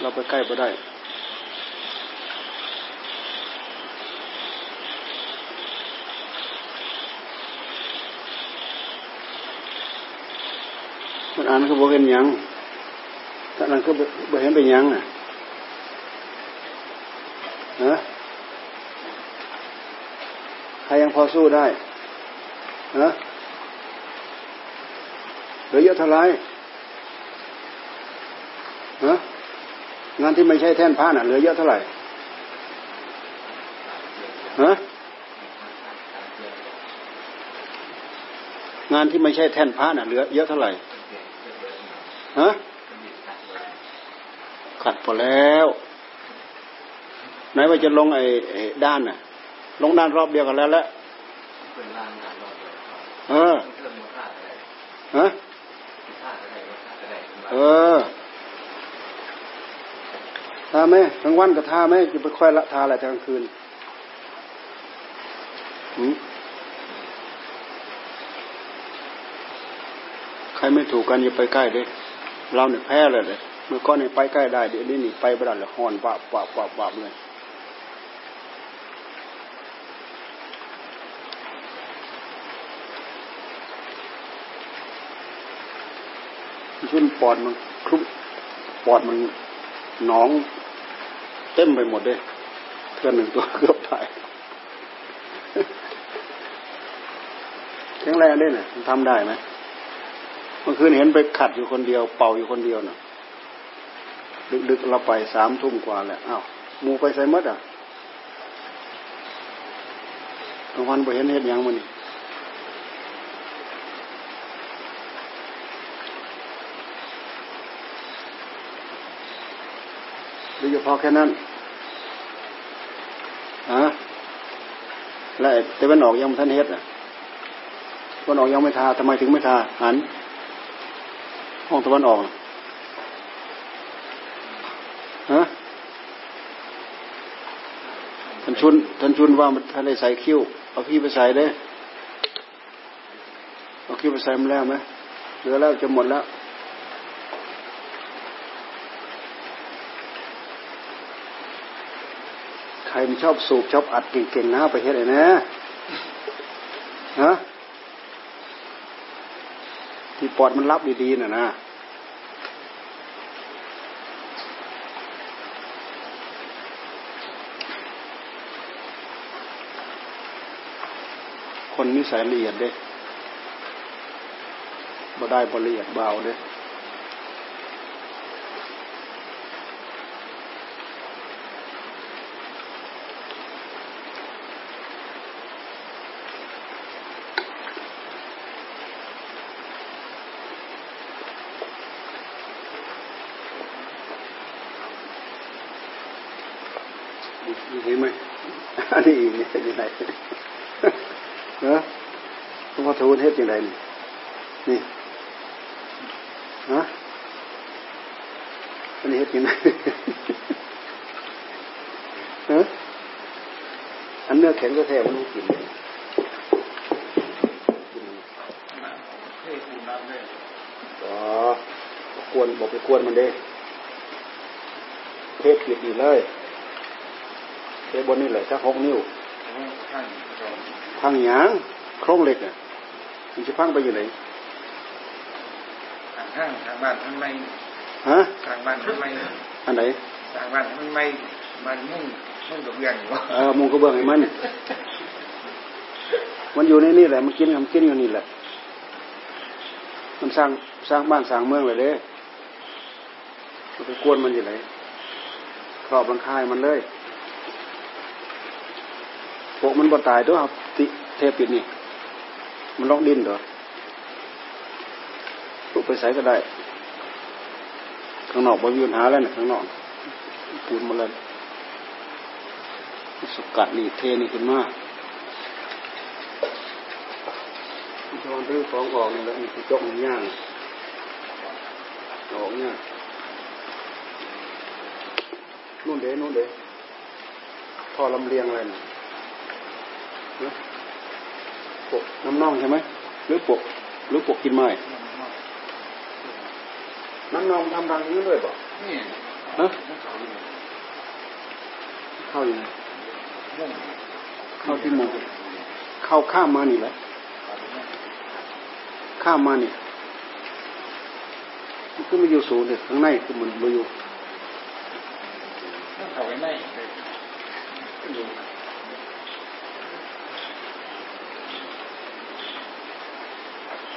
เราไปใกล้บ่ได้มันอ่านก็บอกเห็นยังถ้านั้นก็บอกเห็นเป็นยังอะนะใครยังพอสู้ได้นะ ลือเยอะเท่าไรนะงานที่ไม่ใช่แท่นผ้าน่ะเหลือเยอะเท่าไหร่ฮะงานที่ไม่ใช่แท่นผ้าน่ะเหลือเยอะเท่าไหร่ฮะขัดพอแล้วไหนว่าจะลงไอ้ด้านน่ะ ลงด้านรอบเดียวกันแล้วแหละเออฮะเออทา ไหมกลางวันก็ทาไหมจะไปค่อยละทาอะไรกลางคืนใครไม่ถูกกันอย่าไปใกล้เลยเราเนี่ยแพ้เลยเลยเมื่อก่อนเนี่ยไปใกล้ได้เดี๋ยวนี้นี่ไปไม่ได้เลยหอนปาบปาบปาบปาบเลยชุนปอดมันคลุมปอดมันหนอง เต็มไปหมดเลยเพื่อนหนึ่งตัวเกือบตายแข็งแรงได้เนี่ยทำได้ไหมเมื่อคืนเห็นไปขัดอยู่คนเดียว เป่าอยู่คนเดียวน่ะดึกๆเราไปสามทุ่มกว่าแล้วอ้าวมูไปใส่มดอะกลางวันไปเห็นเห็นยังมันนี่หรือเฉพาะแค่นั้นอะ แล้วแต่วันออกยังท่านเฮ็ดอะวันออกยังไม่ทาทำไมถึงไม่ทาหันห้องตะวันออกฮะท่านชุนท่านชุนว่าท่านได้ใส่คิ้วเอาขี้ไปใส่เลยเอาขี้ไปใส่มาแล้วไหมเหลือแล้วจะหมดแล้วใค รมันชอบสูบชอบอัดเก่งๆนะไปเฮ็ดไอ้นะฮะที่ปอดมันรับดีๆน่ะนะคนนิสัยละเอียดเด้บ่ได้บ่ละเอียดเบาเด้เห็นไหมอันนี้อีกเนี่ยยังไงเออหลวงพ่อ ทูลเฮ็ดยังไงนี่นี่ฮะอันนี้เฮ็ดยังไงเอออันเนื้อแข็งก็แท้มันไม่กินเลยอ๋อกวนบอกไปกวนมันเด้เทศผิดอีกเลยเทบนนี่เลยสักหกนิ้วพังหยางโครงเหล็กอะ มันจะพังไปอยู่ไหนทางห้างทางบ้านทางไม่ฮะทางบ้านทางไม่อันไหนทางบ้านทางไม่มันมุ่งมุ่งกับเรื่องอยู่ว่าเออมุงกระเบื้องไอ้มันเนี่ยมันอยู่ในนี่แหละมันกินมันกินอยู่นี่แหละ มันสร้างสร้างบ้านสร้างเมืองเลยเด้มันไปกวนมันอยู่ไหนครอบรังคายมันเลยพวกมันบ่ตายด้วยครับติเทปิดนี่ มันลอกดินเหรอลูกไปใส่ก็ได้ ข้างนอกบ่มีปัญหาแล้วนะข้างนอกปูนมาเลยสกัดนี่เทนี่ขึ้นมากตอนรื้อของออกนี่แหละนี่จกมันย่างออกเนี่ยนู่นเด้นู่นเด้ท่อลำเลียงอะไรนะ ปกน้ำน่องใช่ไหมหรือปกหรือปกกินไม้น้ำน่องทำรังนี้ด้วยป่ะนี่ฮะเข้ายังไงเข้าที่มุมเข้าข้ามมานี่แหละข้ามมานี่มันขึ้นมาอยู่สูงเลยข้างในคือมันมาอยู่เขาไว้ไ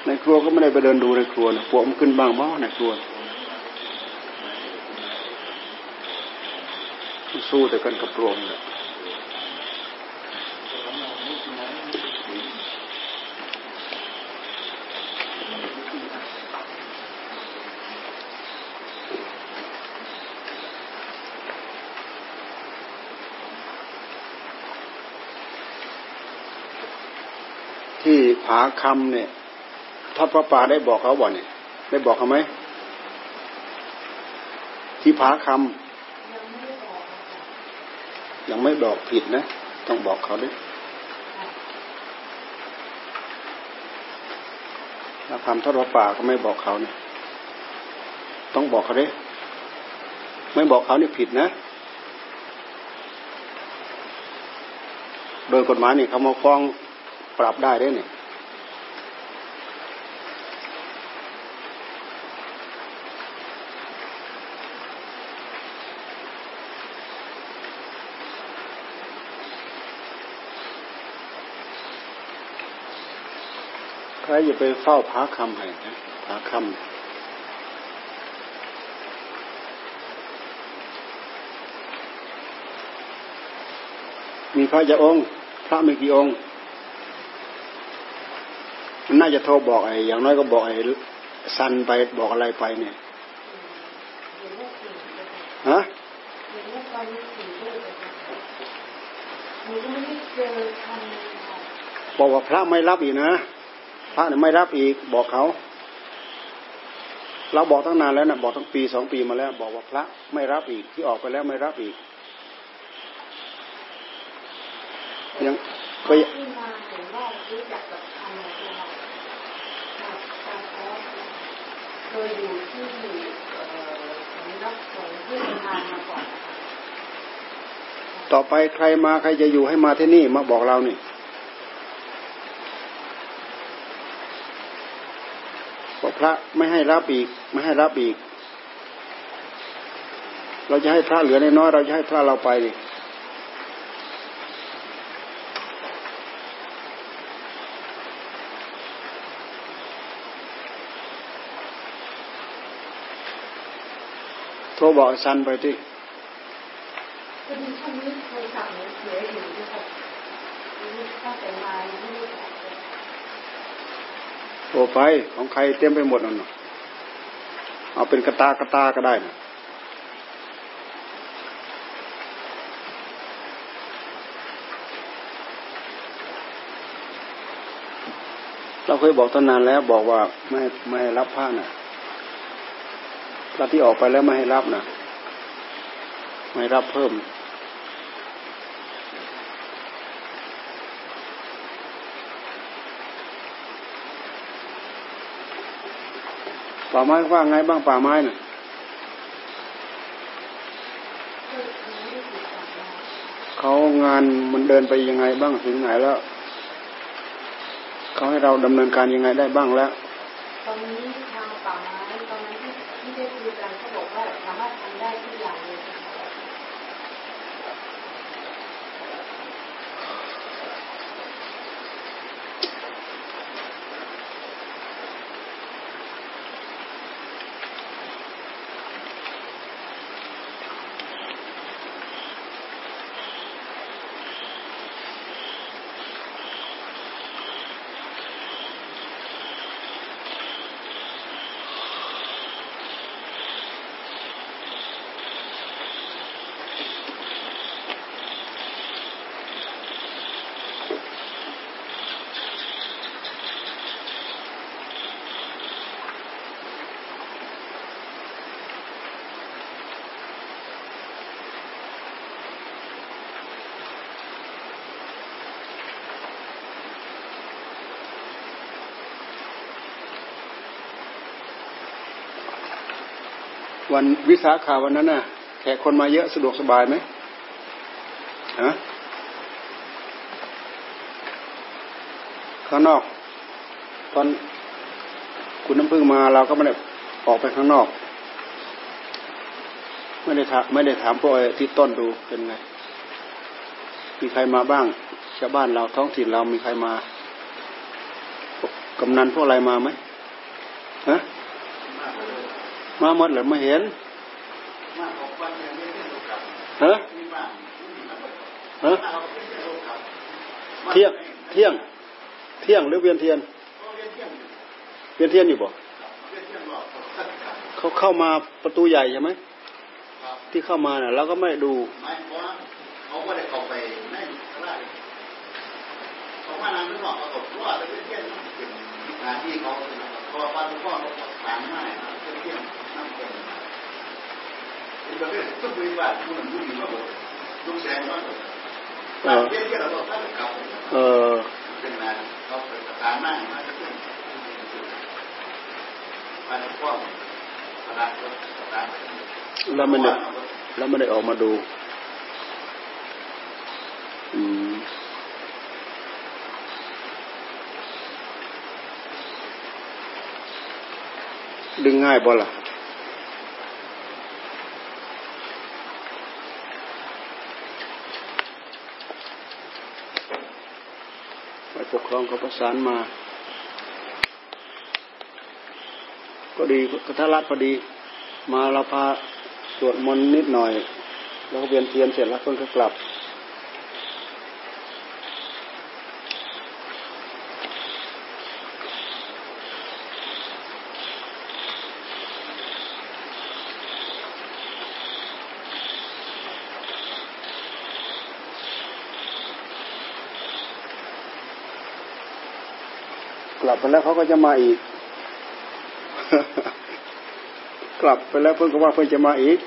ในครัวก็ไม่ได้ไปเดินดูในครัวนะปวกมันขึ้นบ้างบ้างในครัว สู้แต่กันกับปลวกนี่แหละที่ผาคำเนี่ย ท่านพระป่าได้บอกเขาบ่เนี่ยได้บอกเขาไหมที่ผาคำยังไม่บอกผิดนะ ต้องบอกเขาด้วยถ้าคำท่านพระป่าก็ไม่บอกเขาเนี่ยต้องบอกเขาด้วยไม่บอกเขานี่ผิดนะโดยกฎหมายนี่เขามาฟ้องปรับได้ด้วยเนี่ย ใครอย่าไปเฝ้าพระคำให้นะพระคำมีพระจะองค์ พระไม่กี่องค์มันน่าจะโทรบอกไอ้อย่างน้อยก็บอกไอ้สันไปบอกอะไรไปเนี่ยฮะบอกว่าพระไม่รับอีกนะพ ระเนี่ยไม่รับอีกบอกเขา เราบอกตั้งนานแล้วนะบอกตั้งปีสองปีมาแล้ว บอกว่าพระไม่รับอีกที่ออกไปแล้วไม่รับอีกยังก็ยังที่มาเห็นว่ารู้จักกับคำของเราจากการแพ้เคยอยู่ที่เอ่อสำนักสงฆ์ที่ทานมาก่อนนะคะต่อไปใครมาใครจะอยู่ให้มาที่นี่มาบอกเรานี่ บอก พระไม่ให้รับอีก ไม่ให้รับอีก เราจะให้พระเหลือน้อยเราจะให้พระเราไปโทรบอกไอ้ซันไปที่พอช่วงนี้โทรศัพท์หนูเสียอยู่ที่ค่ะตั้งแต่มายังไม่ได้ บอกไปของใครเต็มไปหมดนั่นนะเอาเป็นกระตากระตาก็ได้นะเราเคยบอกตั้งนานแล้วบอกว่าไม่ไม่ให้รับผ้าน่ะพระที่ออกไปแล้วไม่ให้รับนะไม่รับเพิ่ม ป่าไม้ว่าไงบ้างป่าไม้น่ะเขางานมันเดินไปยังไงบ้างถึงไหนแล้วเขาให้เราดำเนินการยังไงได้บ้างแล้วตอนนี้ทางป่าไม้ตอนนั้นที่ได้คุยกันเขาบอกว่าสามารถทำได้ทุกอย่างเลย วันวิสาขาวันนั้นน่ะแขกคนมาเยอะสะดวกสบายไหมฮะข้างนอกตอนคุณน้ำพึ่งมาเราก็ไม่ได้ออกไปข้างนอก ไม่ได้ถามไม่ได้ถามพวกที่ต้นดูเป็นไงมีใครมาบ้างชาวบ้านเราท้องถิ่นเรามีใครมากำนันพวกอะไรมาไหม มาหมดหรือไม่เห็นฮะฮะเที่ยงเที่ยง เที่ยงหรือเวียนเทียน เวียนเทียนอยู่บ่เขาเข้ามาประตูใหญ่ใช่ไหมที่เข้ามาเนี่ยเราก็ไม่ดูเขาก็ได้เข้าไปในตลาดเขามานำนึกออกเขาตกว่าไปเที่ยงเป็นงานที่เขาพอบ้านพ่อเขาถามง่ายเที่ยงนั่ง เป็นประเภททุกวิบัติผู้หนึ่งผู้หญิงก็บอกลูกแสงว่าเที่ยงเที่ยงเราต้องตั้งกับเออเป็นงานเขาเป็นประธานนั่งมาจะเป็นบ้านพ่อประธานประธานแล้วมันแล้วไม่ได้ออกมาดูอืมดึงง่ายบ่ล่ะ ไปปก ครองก็ประสานมา ก็ดีก็ถ้ารัดพอดี มาเราพาสวดมนต์นิดหน่อย แล้วก็เวียนเทียนเสร็จแล้วเพิ่งก็กลับ ลับไปแล้วเขาก็จะมาอีก กลับไปแล้วเพิ่งก็ว่าเพิ่งจะมาอีก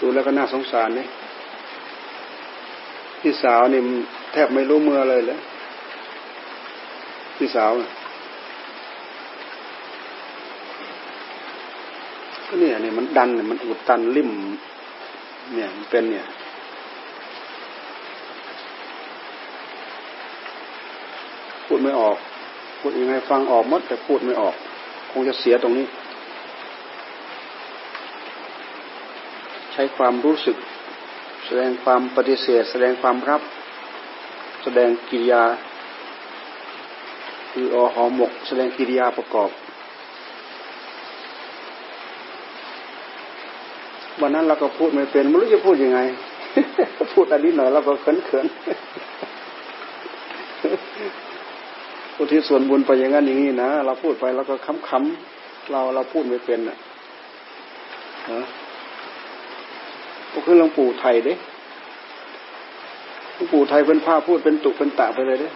ดูแล้วก็น่าสงสารนี่พี่สาวนี่แทบไม่รู้เมื่อเลยเลยพี่สาวน่ะก็เนี่ยเนี่ยมันดันเนี่ยมันอุดตันริม เนี่ยมันเป็นเนี่ยพูดไม่ออก พูดยังไงฟังออกมดแต่พูดไม่ออก คงจะเสียตรงนี้ ใช้ความรู้สึก แสดงความปฏิเสธ แสดงความรับ แสดงกิริยาคืออหอหมก แสดงกิริยาประกอบ วันนั้นเราก็พูดไม่เป็นไม่รู้จะพูดยังไง พูดอันนี้หน่อยเราก็เขินเขินอุทิศส่วนบุญไปอย่างนั้นอย่างนี้นะเราพูดไปแล้วก็ค้ำๆเราเราพูดไม่เป็นอะฮะก็คือหลวงปู่ไทยเด้หลวงปู่ไทยเป็นผ้าพูดเป็นตุเป็นตะไปเลยเด้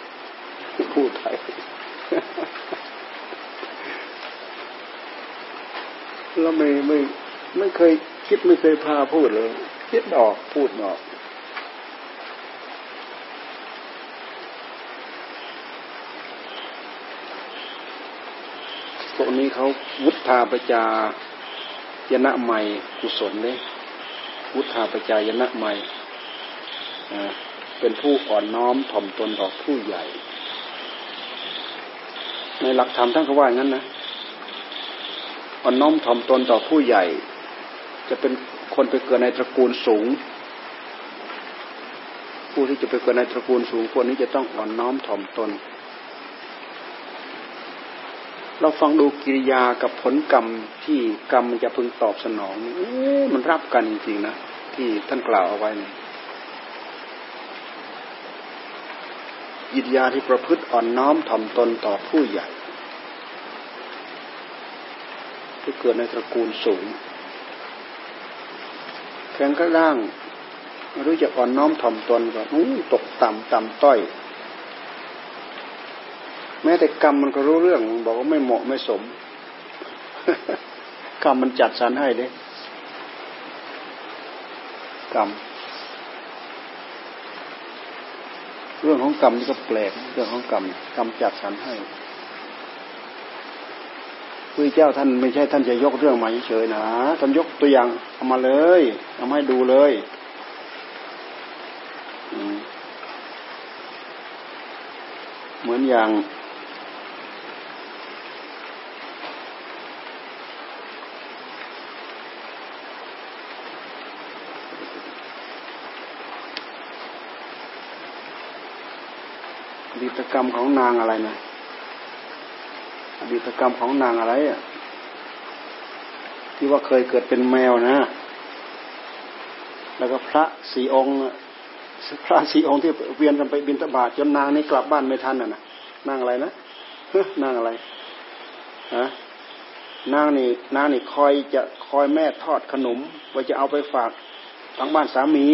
หลวงปู่ไทยเราไม่ไม่ไม่เคย คิดไม่เคยพาพูดเลยคิดออกพูดออก พวกนี้เขาวุฒาปจายนะใหม่กุศลเลยวุฒาปจายนะใหม่เป็นผู้อ่อนน้อมถ่อมตนต่อผู้ใหญ่ ในหลักธรรมท่านก็ว่าอย่างนั้นนะอ่อนน้อมถ่อมตนต่อผู้ใหญ่ จะเป็นคนไปเกิดในตระกูลสูง ผู้ที่จะไปเกิดในตระกูลสูงคนนี้จะต้องอ่อนน้อมถ่อมตน เราฟังดูกิริยากับผลกรรมที่กรรมมันจะพึงตอบสนองมันรับกันจริงๆนะที่ท่านกล่าวเอาไว้กิริยาที่ประพฤติอ่อนน้อมถ่อมตนต่อผู้ใหญ่ที่เกิดในตระกูลสูง แข็งกระด้างไม่รู้จะอ่อนน้อมถ่อมตนก็ตกต่ำต่ำต้อย แม้แต่กรรมมันก็รู้เรื่อง บอกว่าไม่เหมาะไม่สม กรรมมันจัดสรรให้เด้กรรมเรื่องของกรรมนี่ก็แปลกเรื่องของกรรมกรรมจัดสรรให้ พระเจ้าท่านไม่ใช่ท่านจะยกเรื่องมาเฉยๆนะท่านยกตัวอย่างเอามาเลยเอามาให้ดูเลยเหมือนอย่างดีตกรรมของนางอะไรนะ ดีตกรรมของนางอะไรอะที่ว่าเคยเกิดเป็นแมวนะ แล้วก็พระสี่องค์พระสี่องค์ที่เวียนกันไปบินตบาทจนนางนี่กลับบ้านไม่ทันน่ะนะนางอะไรนะนางอะไรฮะนางนี่นางนี่คอยจะคอยแม่ทอดขนมว่าจะเอาไปฝากทางบ้านสามี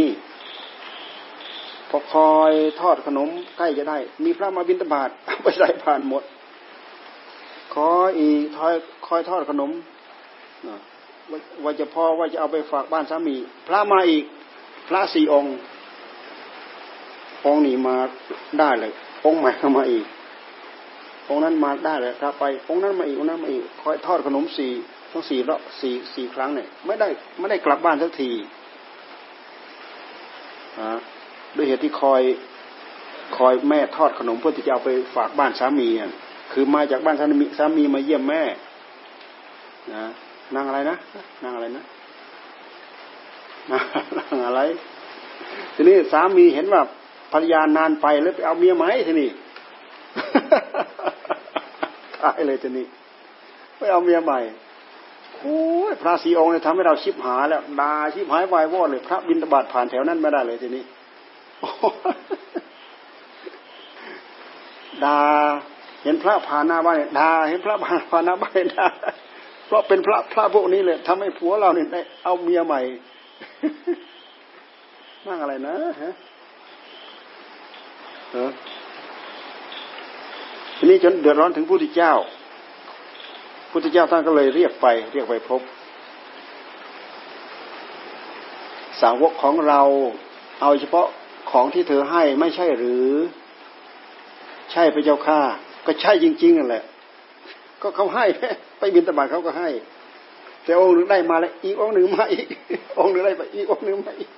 พอคอยทอดขนมใกล้จะได้ มีพระมาบินตบาทเอาไปใส่ผ่านหมด คอยอีคอยคอยทอดขนมว่าจะพอว่าจะเอาไปฝากบ้านสามี พระมาอีก พระสี่องค์องค์นี้มาได้เลย องค์ใหม่เข้ามาอีก องค์นั้นมาได้เลยครับไปองค์นั้นมาอีกองค์นั้นมาอีกคอยทอดขนมสี่ทั้งสี่รอบสี่สี่ครั้งเนี่ยไม่ได้ไม่ได้กลับบ้านสักทีด้วยเหตุที่คอยคอยแม่ทอดขนมเพื่อที่จะเอาไปฝากบ้านสามี คือมาจากบ้านสามีสามีมาเยี่ยมแม่นะนางอะไรนะนางอะไรนะนางอะไร ทีนี้สามีเห็นว่าภรรยานานไปแล้วไปเอาเมียไหมทีนี้ตายเลยทีนี้ไปเอาเมียใหม่โอ้ยพระสีองค์เนี่ยทำให้เราชิบหายแล้วด่าชิบหายวายวอดเลย พระบินตบาดผ่านแถวนั้นไม่ได้เลยทีนี้ด่า เห็นพระผ่านหน้าบ้านด่าเห็นพระผ่านหน้าบ้านด่าเพราะเป็นพระพระพวกนี้เลยทำให้ผัวเราเนี่ยได้เอาเมียใหม่นั่งอะไรนะฮะเออทีนี้จนเดือดร้อนถึงพุทธเจ้าพุทธเจ้าท่านก็เลยเรียกไป เรียกไปพบ สาวกของเราเอาเฉพาะของที่เธอให้ไม่ใช่หรือ ใช่พระเจ้าข้า ก็ใช่จริงๆนั่นแหละ ก็เขาให้ไปบินตบาทเขาก็ให้ แต่องค์หนึ่งได้มาแล้วอีกองค์หนึ่งมาอีก องค์หนึ่งได้ไปอีกองค์หนึ่งมาอีก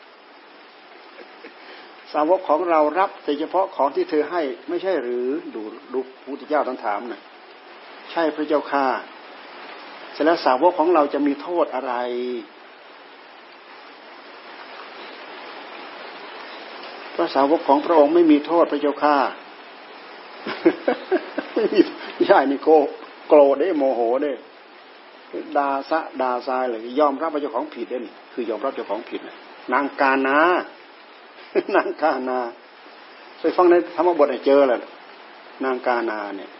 สาวกของเรารับแต่เฉพาะของที่เธอให้ไม่ใช่หรือดูดูพุทธเจ้าท่านถามนะ่ะใช่พระเจ้าข้าเสร็จแล้วสาวกของเราจะมีโทษอะไร พระสาวกของพระองค์ไม่มีโทษพระเจ้าข้า ไม่มีย่ายนี่โกโกรธได้โมโหได้ดาซะดาซายเลยยอมรับว่าเจ้าของผิดได้นี่คือยอมรับเจ้าของผิดนางกาณานางกานาไปฟังในธรรมบทให้เจอแหละนางกานาเนี่ย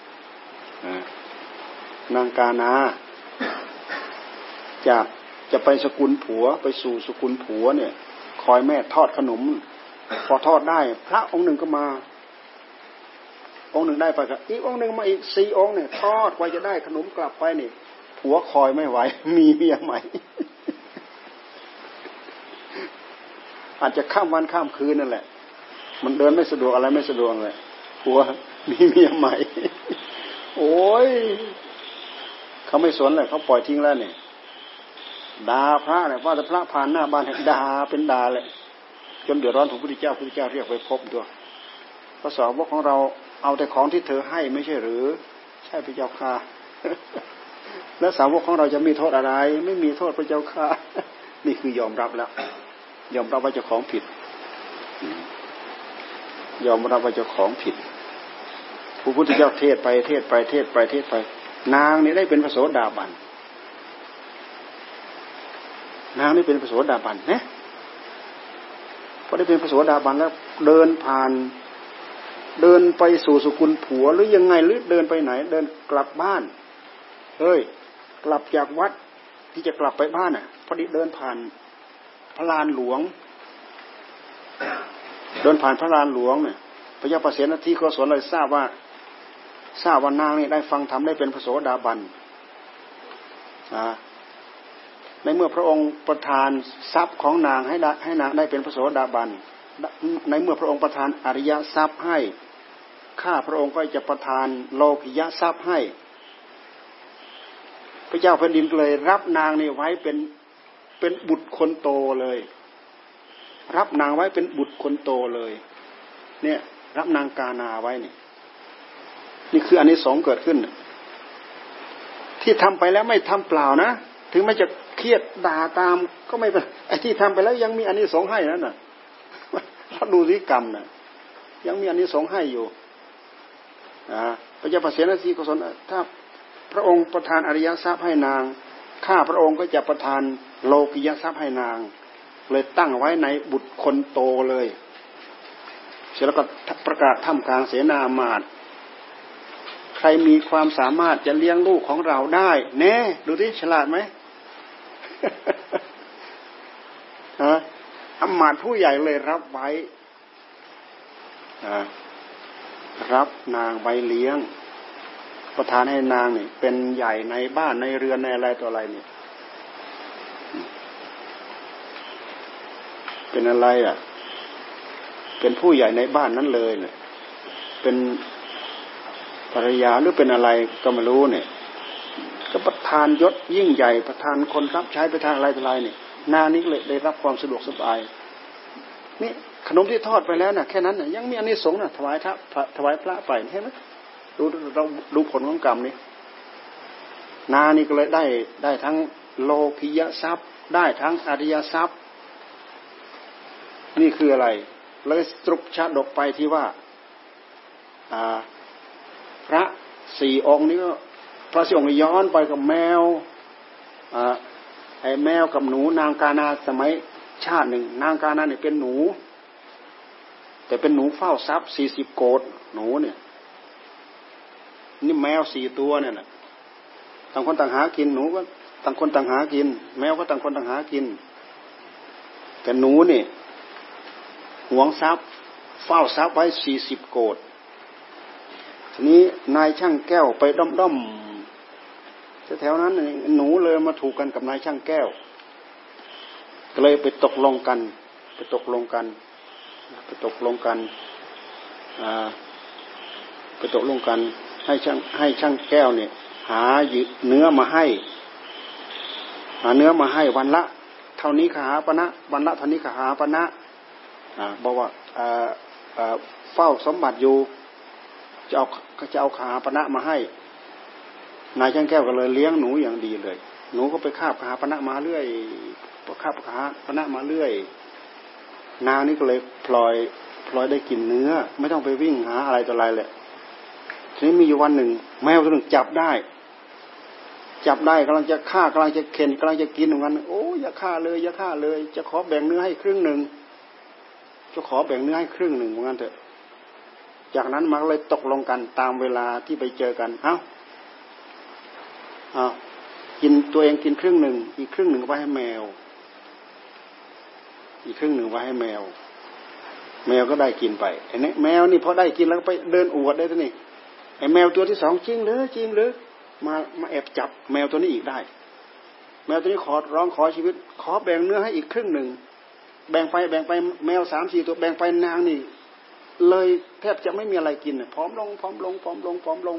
นางกานาจะจะไปสกุลผัวไปสู่สกุลผัวเนี่ย คอยแม่ทอดขนม พอทอดได้ พระองค์หนึ่งก็มา องค์หนึ่งได้ไปกับอีกองค์หนึ่งมาอีกสี่องค์เนี่ยทอดกว่าจะได้ขนมกลับไปนี่ผัวคอยไม่ไหว มีเมียใหม่ อาจจะข้ามวันข้ามคืนนั่นแหละ มันเดินไม่สะดวกอะไรไม่สะดวกเลยผัวมีเมียใหม่ โอ้ยเขาไม่สนเลยเขาปล่อยทิ้งแล้วเนี่ยด่าพระเนี่ยว่าแต่พระผ่านหน้าบ้านด่าเป็นด่าเลยจนเดือดร้อนถึงพระพุทธเจ้าพระพุทธเจ้าเรียกไปพบด้วยพระสาวกของเรา เอาแต่ของที่เธอให้ไม่ใช่หรือ ใช่พระเจ้าค่ะ แล้วสาวกของเราจะมีโทษอะไร ไม่มีโทษพระเจ้าค่ะ นี่คือยอมรับแล้ว ยอมรับว่าเจ้าของผิด ยอมรับว่าเจ้าของผิดพระพุทธเจ้าเทศไปเทศไปเทศไปเทศไป นางนี่ได้เป็นพระโสดาบันนางนี่เป็นพระโสดาบันนะพอได้เป็นพระโสดาบันแล้วเดินผ่าน เดินไปสู่สุกุลผัวหรือยังไงหรือเดินไปไหน เดินกลับบ้านเฮ้ยกลับจากวัดที่จะกลับไปบ้านอะพอดีเดินผ่านพระลานหลวง เดินผ่านพระลานหลวงเนี่ยพระยาประเสนที่โกศลเลยทราบว่าทราบว่านางนี่ได้ฟังธรรมได้เป็นพระโสดาบันในเมื่อพระองค์ประทานทรัพย์ของนางให้ให้นางได้เป็นพระโสดาบันในเมื่อพระองค์ประทานอริยทรัพย์ให้ ข้าพระองค์ก็จะประทานโลกิยะทรัพย์ให้ พระเจ้าแผ่นดินเลย รับนางนี่ไว้เป็นเป็นบุตรคนโตเลย รับนางไว้เป็นบุตรคนโตเลย เนี่ย รับนางกานาไว้นี่นี่คืออันนี้สองเกิดขึ้น ที่ทำไปแล้วไม่ทำเปล่านะถึงแม้จะเครียดด่าตามก็ไม่เป็นไอ้ที่ทำไปแล้วยังมีอันนี้สองให้นั่นน่ะถ้าดูสิกรรมน่ะยังมีอันนี้สองให้อยู่ นะพระเจ้าประเสนสีกศลถ้าพระองค์ประทานอริยทรัพย์ให้นาง ข้าพระองค์ก็จะประทานโลกิยทรัพย์ให้นาง เลยตั้งไว้ในบุตรคนโตเลย เสร็จแล้วก็ประกาศทำกลางเสนามาตใครมีความสามารถจะเลี้ยงลูกของเราได้ แน่ ดูที่ฉลาดไหมฮะอมาตผู้ใหญ่เลยรับไว้ รับนางใบเลี้ยง ประทานให้นางนี่เป็นใหญ่ในบ้านในเรือนในอะไรตัวอะไรเนี่ยเป็นอะไรอะ เป็นผู้ใหญ่ในบ้านนั้นเลยเนี่ย เป็นภรรยาหรือเป็นอะไรก็ไม่รู้เนี่ย ก็ประทานยศยิ่งใหญ่ประทานคนรับใช้ประทานอะไรต่ออะไรเนี่ยนานี้เลยได้รับความสะดวกสบายนี่ ขนมที่ทอดไปแล้วนะ่ะแค่นั้นนะ่ะยังมีอันนี้สงนะ่ะถวายพระถวายพระไปเห็นไหมดูเราดูผลของกรรมนี่นานี่ก็เลยได้ได้ทั้งโลกิยทรัพย์ ได้ทั้งอริยทรัพย์ นี่คืออะไร เลยสรุปชาดกไปที่ว่าพระสี่องค์นี้ก็พระสี่องค์ย้อนไปกับแมวไอ้แมวกับหนูนางกานาสมัยชาติหนึ่ง นางกานาเนี่ยเป็นหนู แต่เป็นหนูเฝ้าทรัพย์สี่สิบโกดหนูเนี่ย นี่แมวสี่ตัวเนี่ยแหละต่างคนต่างหากินหนูก็ต่างคนต่างหากิน แมวก็ต่างคนต่างหากิน แต่หนูเนี่ยหวงทรัพย์ เฝ้าทรัพย์ไว้สี่สิบโกดทีนี้นายช่างแก้วไปด้อมด้อมแถวนั้นหนูเลยมาถูกกันกับนายช่างแก้ว ก็เลยไปตกลงกัน ไปตกลงกัน ไปตกลงกันไปตกลงกันให้ช่างให้ช่างแก้วเนี่ย หาเนื้อมาให้ หาเนื้อมาให้วันละ เท่านี้ขาปณะวันละเท่านี้ขาปณะบอกว่าเฝ้าสมบัติอยู่จะเอาจะเอาขาปณะมาให้ นายช่างแก้วก็เลยเลี้ยงหนูอย่างดีเลย หนูก็ไปคาบขาปณะมาเรื่อยคาบขาปณะมาเรื่อย นางนี่ก็เลยพลอยพลอยได้กินเนื้อ ไม่ต้องไปวิ่งหาอะไรต่ออะไรเลยทีนี้มีอยู่วันหนึ่ง แมวตัวหนึ่งจับได้ จับได้กำลังจะฆ่ากำลังจะเข็นกำลังจะกินเหมือนกันโอ้อย่าฆ่าเลยอย่าฆ่าเลย จะขอแบ่งเนื้อให้ครึ่งหนึ่งจะขอแบ่งเนื้อให้ครึ่งหนึ่งเหมือนกันเถอะ จากนั้นมาเลยตกลงกันตามเวลาที่ไปเจอกันเอา้าเอากินตัวเองกินครึ่งหนึ่งอีกครึ่งหนึ่งไว้ให้แมว อีกครึ่งหนึ่งไว้ให้แมว แมวก็ได้กินไปไอ้นี่แมวนี่พอได้กินแล้วไปเดินอวดได้ท่านี่ไอ้แมวตัวที่สองจริงหรือจริงหรือมามาแอบจับแมวตัวนี้อีกได้ แมวตัวนี้ขอร้องขอชีวิต ขอแบ่งเนื้อให้อีกครึ่งหนึ่งแบ่งไปแบ่งไปแมวสามสี่ตัวแบ่งไปนางนี่ เลยแทบจะไม่มีอะไรกินพร้อมลงพร้อมลงพร้อมลงพร้อมลง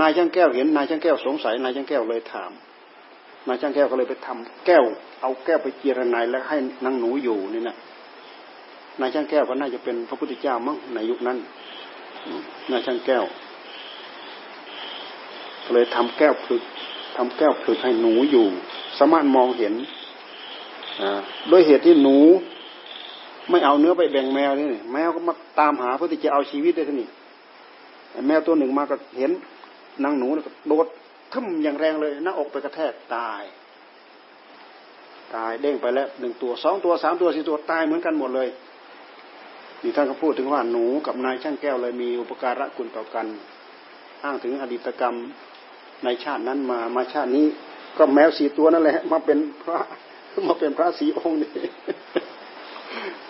นายช่างแก้วเห็นนายช่างแก้วสงสัยนายช่างแก้วเลยถาม นายช่างแก้วก็เลยไปทำแก้ว เอาแก้วไปเจรนายแล้วให้นางหนูอยู่นี่นะนายช่างแก้วก็น่าจะเป็นพระพุทธเจ้ามั้งในยุคนั้นนายช่างแก้วก็เลยทำแก้วผลึกทำแก้วผลึกให้หนูอยู่ สามารถมองเห็นด้วยเหตุที่หนู ไม่เอาเนื้อไปแบ่งแมวนี่แมวก็มาตามหาเพื่อที่จะเอาชีวิตได้ทีนี่แมวตัวหนึ่งมาก็เห็นนางหนูก็โดด ทึมอย่างแรงเลยหน้าอกไปกระแทกตาย ตายเด้งไปแล้วหนึ่งตัวสองตัวสามตัวสี่ตัวตายเหมือนกันหมดเลยนี่ท่านก็พูดถึงว่าหนูกับนายช่างแก้วเลยมีอุปการะคุณต่อกันอ้างถึงอดีตกรรมในชาตินั้นมามาชาตินี้ก็แมวสี่ตัวนั่นแหละมาเป็นพระมาเป็นพระสีองค์นี้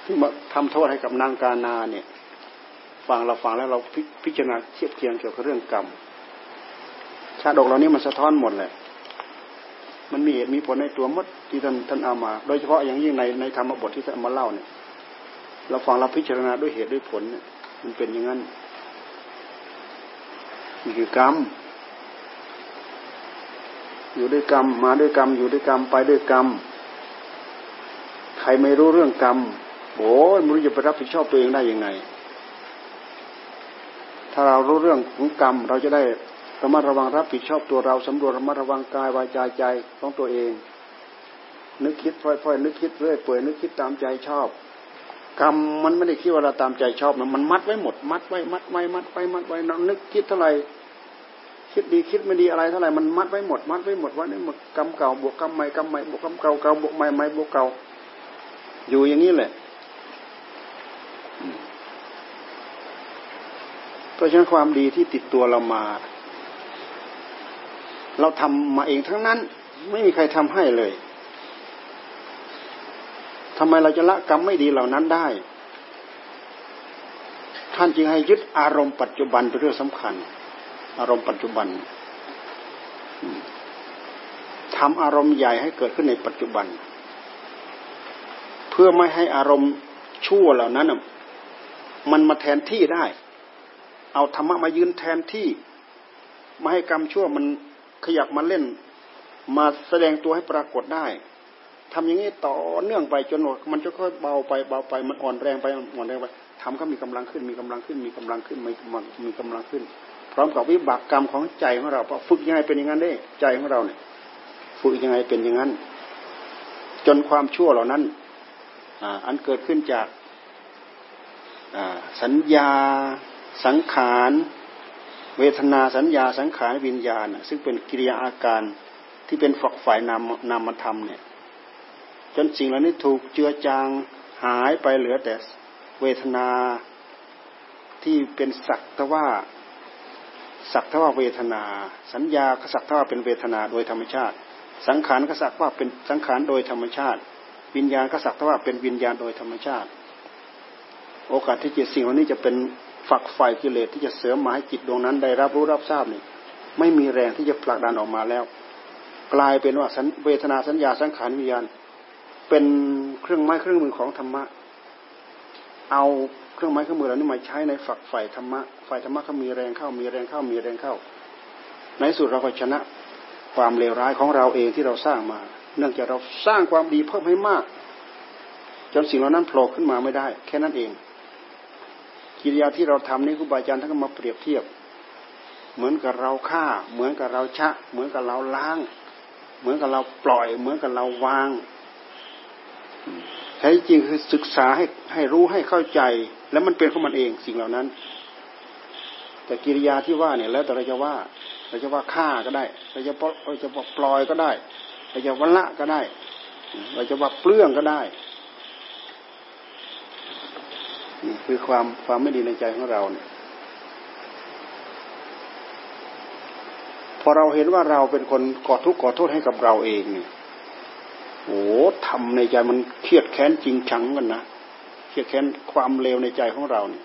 ที่มาทำโทษให้กับนางกานาเนี่ย ฟังเราฟังแล้วเราพิจารณาเทียบเคียงเกี่ยวกับเรื่องกรรม ชาดกเหล่านี้มันสะท้อนหมดแหละมันมีเหตุมีผลในตัวมดที่ท่านท่านเอามา โดยเฉพาะอย่างยิ่งในในธรรมบทที่ท่านมาเล่าเนี่ย เราฟังเราพิจารณาด้วยเหตุด้วยผลเนี่ยมันเป็นอย่างนั้นนี่คือกรรม อยู่ด้วยกรรม มาด้วยกรรม อยู่ด้วยกรรมไปด้วยกรรม ใครไม่รู้เรื่องกรรมโอ้ยไม่รู้จะไปรับผิดชอบตัวเองได้ยังไง ถ้าเรารู้เรื่องของกรรมเราจะได้ ระมัดระวังรับผิดชอบตัวเราสำรวจระมัดระวังกายวาจาใจของตัวเอง นึกคิดพ่อยๆนึกคิดเรื่อยเปื่อยนึกคิดตามใจชอบ กรรมมันไม่ได้คิดว่าเราตามใจชอบนะมันมัดไว้หมด มัดไว้มัดไว้มัดไว้มัดไว้เรานึกคิดเท่าไหร่คิดดีคิดไม่ดีอะไรเท่าไหร่มันมัดไว้หมด มัดไว้หมดว่านี่หมดกรรมเก่าบวกกรรมใหม่กรรมใหม่บวกกรรมเก่าเก่าบวกใหม่ใหม่บวกเก่าอยู่อย่างนี้แหละเพราะฉะนั้นความดีที่ติดตัวเรามา เราทำมาเองทั้งนั้น ไม่มีใครทำให้เลยทำไมเราจะละกรรมไม่ดีเหล่านั้นได้ ท่านจึงให้ยึดอารมณ์ปัจจุบันเป็นเรื่องสำคัญ อารมณ์ปัจจุบันทำอารมณ์ใหญ่ให้เกิดขึ้นในปัจจุบัน เพื่อไม่ให้อารมณ์ชั่วเหล่านั้นมันมาแทนที่ได้ เอาธรรมะมายืนแทนที่ ไมาให้กรรมชั่วมัน ขยับมาเล่น มาแสดงตัวให้ปรากฏได้ทำอย่างนี้ต่อเนื่องไปจนหมดมันจะค่อยเบาไปเบาไปมันอ่อนแรงไปอ่อนแรงไปทำก็มีกำลังขึ้นมีกำลังขึ้นมีกำลังขึ้นมีมีกำลังขึ้น พร้อมกับวิบากกรรมของใจของเราฝึกยังไงเป็นอย่างนั้นได้ใจของเราเนี่ยฝึกยังไงเป็นอย่างนั้น จนความชั่วเหล่านั้นอันเกิดขึ้นจากสัญญาสังขาร เวทนาสัญญาสังขารวิญญาณ ซึ่งเป็นกิริยาอาการที่เป็นฝักฝ่ายนามนามธรรมเนี่ยจนสิ่งเหล่านี้ถูกเจือจางหายไปเหลือแต่เวทนาที่เป็นสักทว่าสักทว่าเวทนา สัญญาก็สักทว่าเป็นเวทนาโดยธรรมชาติ สังขารก็สักว่าเป็นสังขารโดยธรรมชาติ วิญญาณก็สักทว่าเป็นวิญญาณโดยธรรมชาติ โอกาสที่จิตสิ่งเหล่านี้จะเป็น ฝักไฟกิเลสที่จะเสริมมาให้จิตดวงนั้น ได้รับรู้รับทราบนี่ไม่มีแรงที่จะผลักดันออกมาแล้ว กลายเป็นว่าเวทนาสัญญาสังขารวิญญาณ เป็นเครื่องไม้เครื่องมือของธรรมะ เอาเครื่องไม้เครื่องมือเหล่านี้มาใช้ในฝักฝ่ธรรมะฝ่ายธรรมะเขามีแรงเข้ามีแรงเข้ามีแรงเข้า ในสุดเราก็ชนะความเลวร้ายของเราเองที่เราสร้างมา เนื่องจากเราสร้างความดีเพิ่มให้มาก จนสิ่งเหล่านั้นโผล่ขึ้นมาไม่ได้ แค่นั้นเอง กิริยาที่เราทำนี่ครูบาอาจารย์ท่านก็มาเปรียบเทียบ เหมือนกับเราฆ่า เหมือนกับเราชะ เหมือนกับเราล้าง เหมือนกับเราปล่อย เหมือนกับเราวางแท้จริงคือศึกษาให้ให้รู้ให้เข้าใจ แล้วมันเป็นของมันเองสิ่งเหล่านั้น แต่กิริยาที่ว่าเนี่ย แล้วแต่เราจะว่า เราจะว่าฆ่าก็ได้ เราจะเราจะว่าปล่อยก็ได้ เราจะวันละก็ได้ เราจะว่าเปลื้องก็ได้ นี่คือความความไม่ดีในใจของเราเนี่ยพอเราเห็นว่าเราเป็นคนก่อทุกข์ก่อโทษให้กับเราเองเนี่ยโอ้ทำในใจมันเครียดแค้นจริงชังกันนะเครียดแค้นความเลวในใจของเราเนี่ย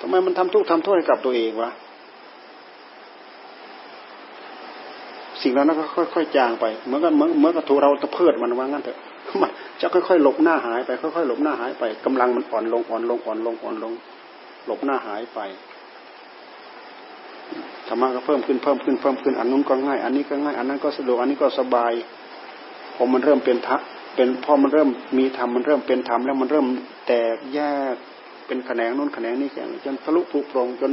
ทำไมมันทำทุกข์ทำโทษให้กับตัวเองวะสิ่งเหล่านั้นก็ค่อยๆจางไปเหมือนกันเหมือนเหมือนกับถูกเราตะเพิดมันว่างั้นเถอะ จะค่อยๆหลบหน้าหายไปค่อยๆหลบหน้าหายไปกำลังมันอ่อนลงอ่อนลงอ่อนลงอ่อนลง หลบหน้าหายไปธรรมะก็เพิ่มขึ้นเพิ่มขึ้นเพิ่มขึ้นอันนู้นก็ง่าย อันนี้ก็ง่ายอันนั้นก็สะดวกอันนี้ก็สบายพอมันเริ่มเป็นทะเป็นพอมันเริ่มมีธรรมมันเริ่มเป็นธรรมแล้วมันเริ่มแตกแยกเป็นแขนงนู้นแขนงนี้แขนจนทะลุผุโปร่งจน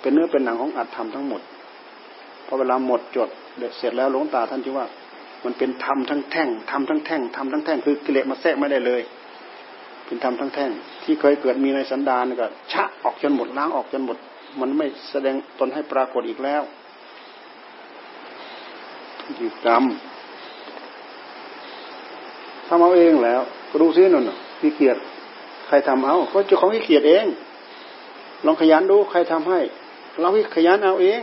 เป็นเนื้อเป็นหนังของอัตธรรมทั้งหมดพอเวลาหมดจดเสร็จแล้วหลวงตาท่านจึงว่า มันเป็นธรรมทั้งแท่งธรรมทั้งแท่งธรรมทั้งแท่งคือกิเลสมาแทรกไม่ได้เลย เป็นธรรมทั้งแท่ง ที่เคยเกิดมีในสันดานก็ชะออกจนหมดล้างออกจนหมด มันไม่แสดงตนให้ปรากฏอีกแล้วอยู่กรรมทำเอาเองแล้วก็ดูซินั่นขี้เกียจใครทำเอาก็เจ้าของขี้เกียจเอง ลองขยันดูใครทำให้เราขยันเอาเอง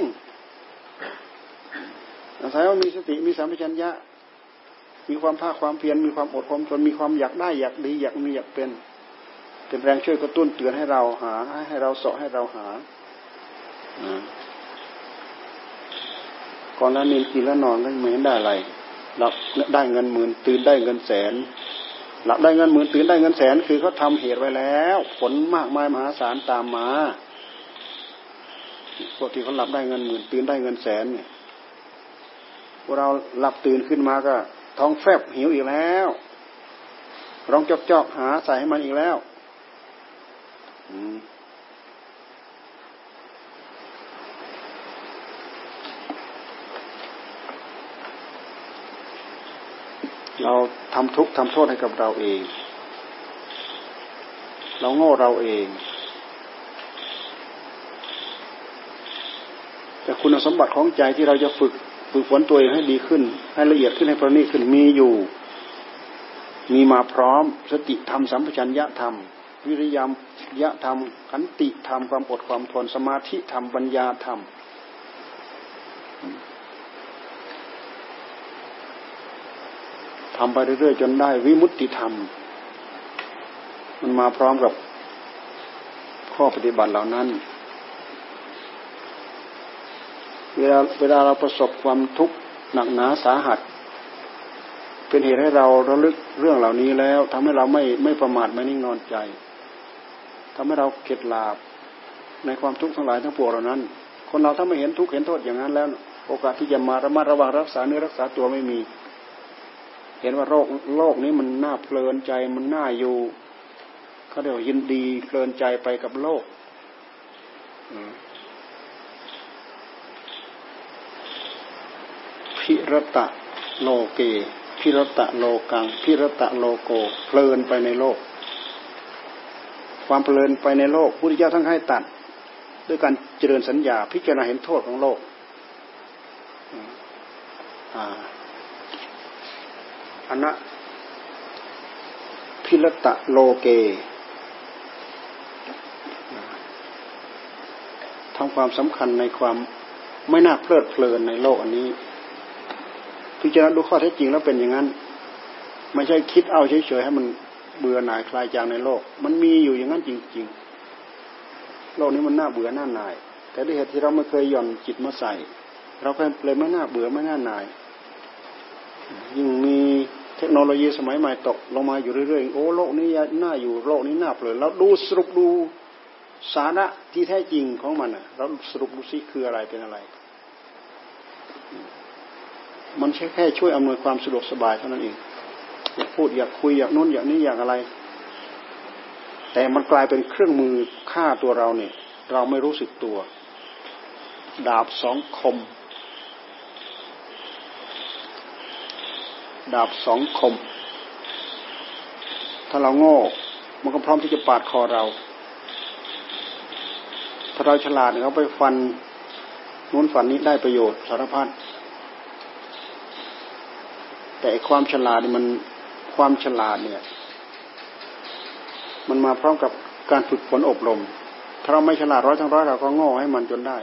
อาศัยว่ามีสติมีสัมปชัญญะ มีความภาคความเพียรมีความอดความทนมีความอยากได้อยากดีอยากมีอยากเป็น เป็นแรงช่วยกระตุ้นเตือนให้เราหา ให้เราเสาะให้เราหาก่อนนั้นนินกินแล้วนอนก็ไม่เห็นได้อะไรรับได้เงินหมื่นตื่นได้เงินแสน หลับได้เงินหมื่นตื่นได้เงินแสน คือเขาทาเหตุไว้แล้ว ผลมากมายมหาศาลตามมาพวกที่เขาหลับได้เงินหมื่นตื่นได้เงินแสนเนี่ยพวกเราหลับตื่นขึ้นมาก็ ท้องแฟบหิวอีกแล้วร้องจอกจอกหาใส่ให้มันอีกแล้วเราทำทุกข์ทำโทษให้กับเราเอง เราโง่เราเอง แต่คุณสมบัติของใจที่เราจะฝึก ฝึกฝนตัวเองให้ดีขึ้น ให้ละเอียดขึ้นให้ประณีตขึ้นมีอยู่ มีมาพร้อมสติธรรมสัมปชัญญะธรรม วิริยมยะธรรมขันติธรรมความอดความทนสมาธิธรรมปัญญาธรรมทำไปเรื่อยๆจนได้วิมุตติธรรม มันมาพร้อมกับข้อปฏิบัติเหล่านั้น เวลาเวลาเราประสบความทุกข์หนักหนาสาหัส เป็นเหตุให้เราระลึกเรื่องเหล่านี้แล้วทำให้เราไม่ไม่ประมาทไม่นิ่งนอนใจทำให้เราเข็ดหลาบในความทุกข์ทั้งหลายทั้งปวงเหล่านั้น คนเราถ้าไม่เห็นทุกข์เห็นโทษอย่างนั้นแล้ว โอกาสที่จะมาระมัดระวังรักษาเนื้อรักษาตัวไม่มี เห็นว่าโลกโลกนี้มันน่าเพลินใจมันน่าอยู่เขาเรียกยินดีเพลินใจไปกับโลก พิรตะโลเก พิรตะโลกัง พิรตะโลโก เพลินไปในโลก ความเพลินไปในโลกพุทธเจ้าทั้งให้ตัด ด้วยการเจริญสัญญาพิจารณาเห็นโทษของโลกอ่าอนะพิรตะโลเกทำความสำคัญในความไม่น่าเพลิดเพลินในโลกอันนี้ พิจารณาดูข้อเท็จจริงแล้วเป็นอย่างนั้น ไม่ใช่คิดเอาเฉยๆให้มันเบื่อหน่ายคลายจางในโลก มันมีอยู่อย่างนั้นจริง ๆ โลกนี้มันน่าเบื่อหน้าหน่าย แต่ด้วยเหตุที่เราไม่เคยหย่อนจิตมาใส่ เราก็เลยไม่น่าเบื่อไม่น่าหน่าย ยิ่งมีเทคโนโลยีสมัยใหม่ตกลงมาอยู่เรื่อยๆ โอ้โลกนี้น่าอยู่โลกนี้น่าเปลือยแล้วดูสรุปดูสาระที่แท้จริงของมันอะ เราสรุปดูซิคืออะไรเป็นอะไร มันแค่แค่ช่วยอำนวยความสะดวกสบายเท่านั้นเองอยากพูดอยากคุยอยากนู้นอยากนี้อยากอะไร แต่มันกลายเป็นเครื่องมือฆ่าตัวเราเนี่ย เราไม่รู้สึกตัว ดาบสองคม ดาบสองคม ถ้าเราโง่ มันก็พร้อมที่จะปาดคอเรา ถ้าเราฉลาดเขาไปฟันนู้นฟันนี้ได้ประโยชน์สารพัด แต่ความฉลาดนี่มันความฉลาดเนี่ย มันมาพร้อมกับการฝึกฝนอบรม ถ้าเราไม่ฉลาดร้อยทั้งร้อยเราก็โง่ให้มันจนได้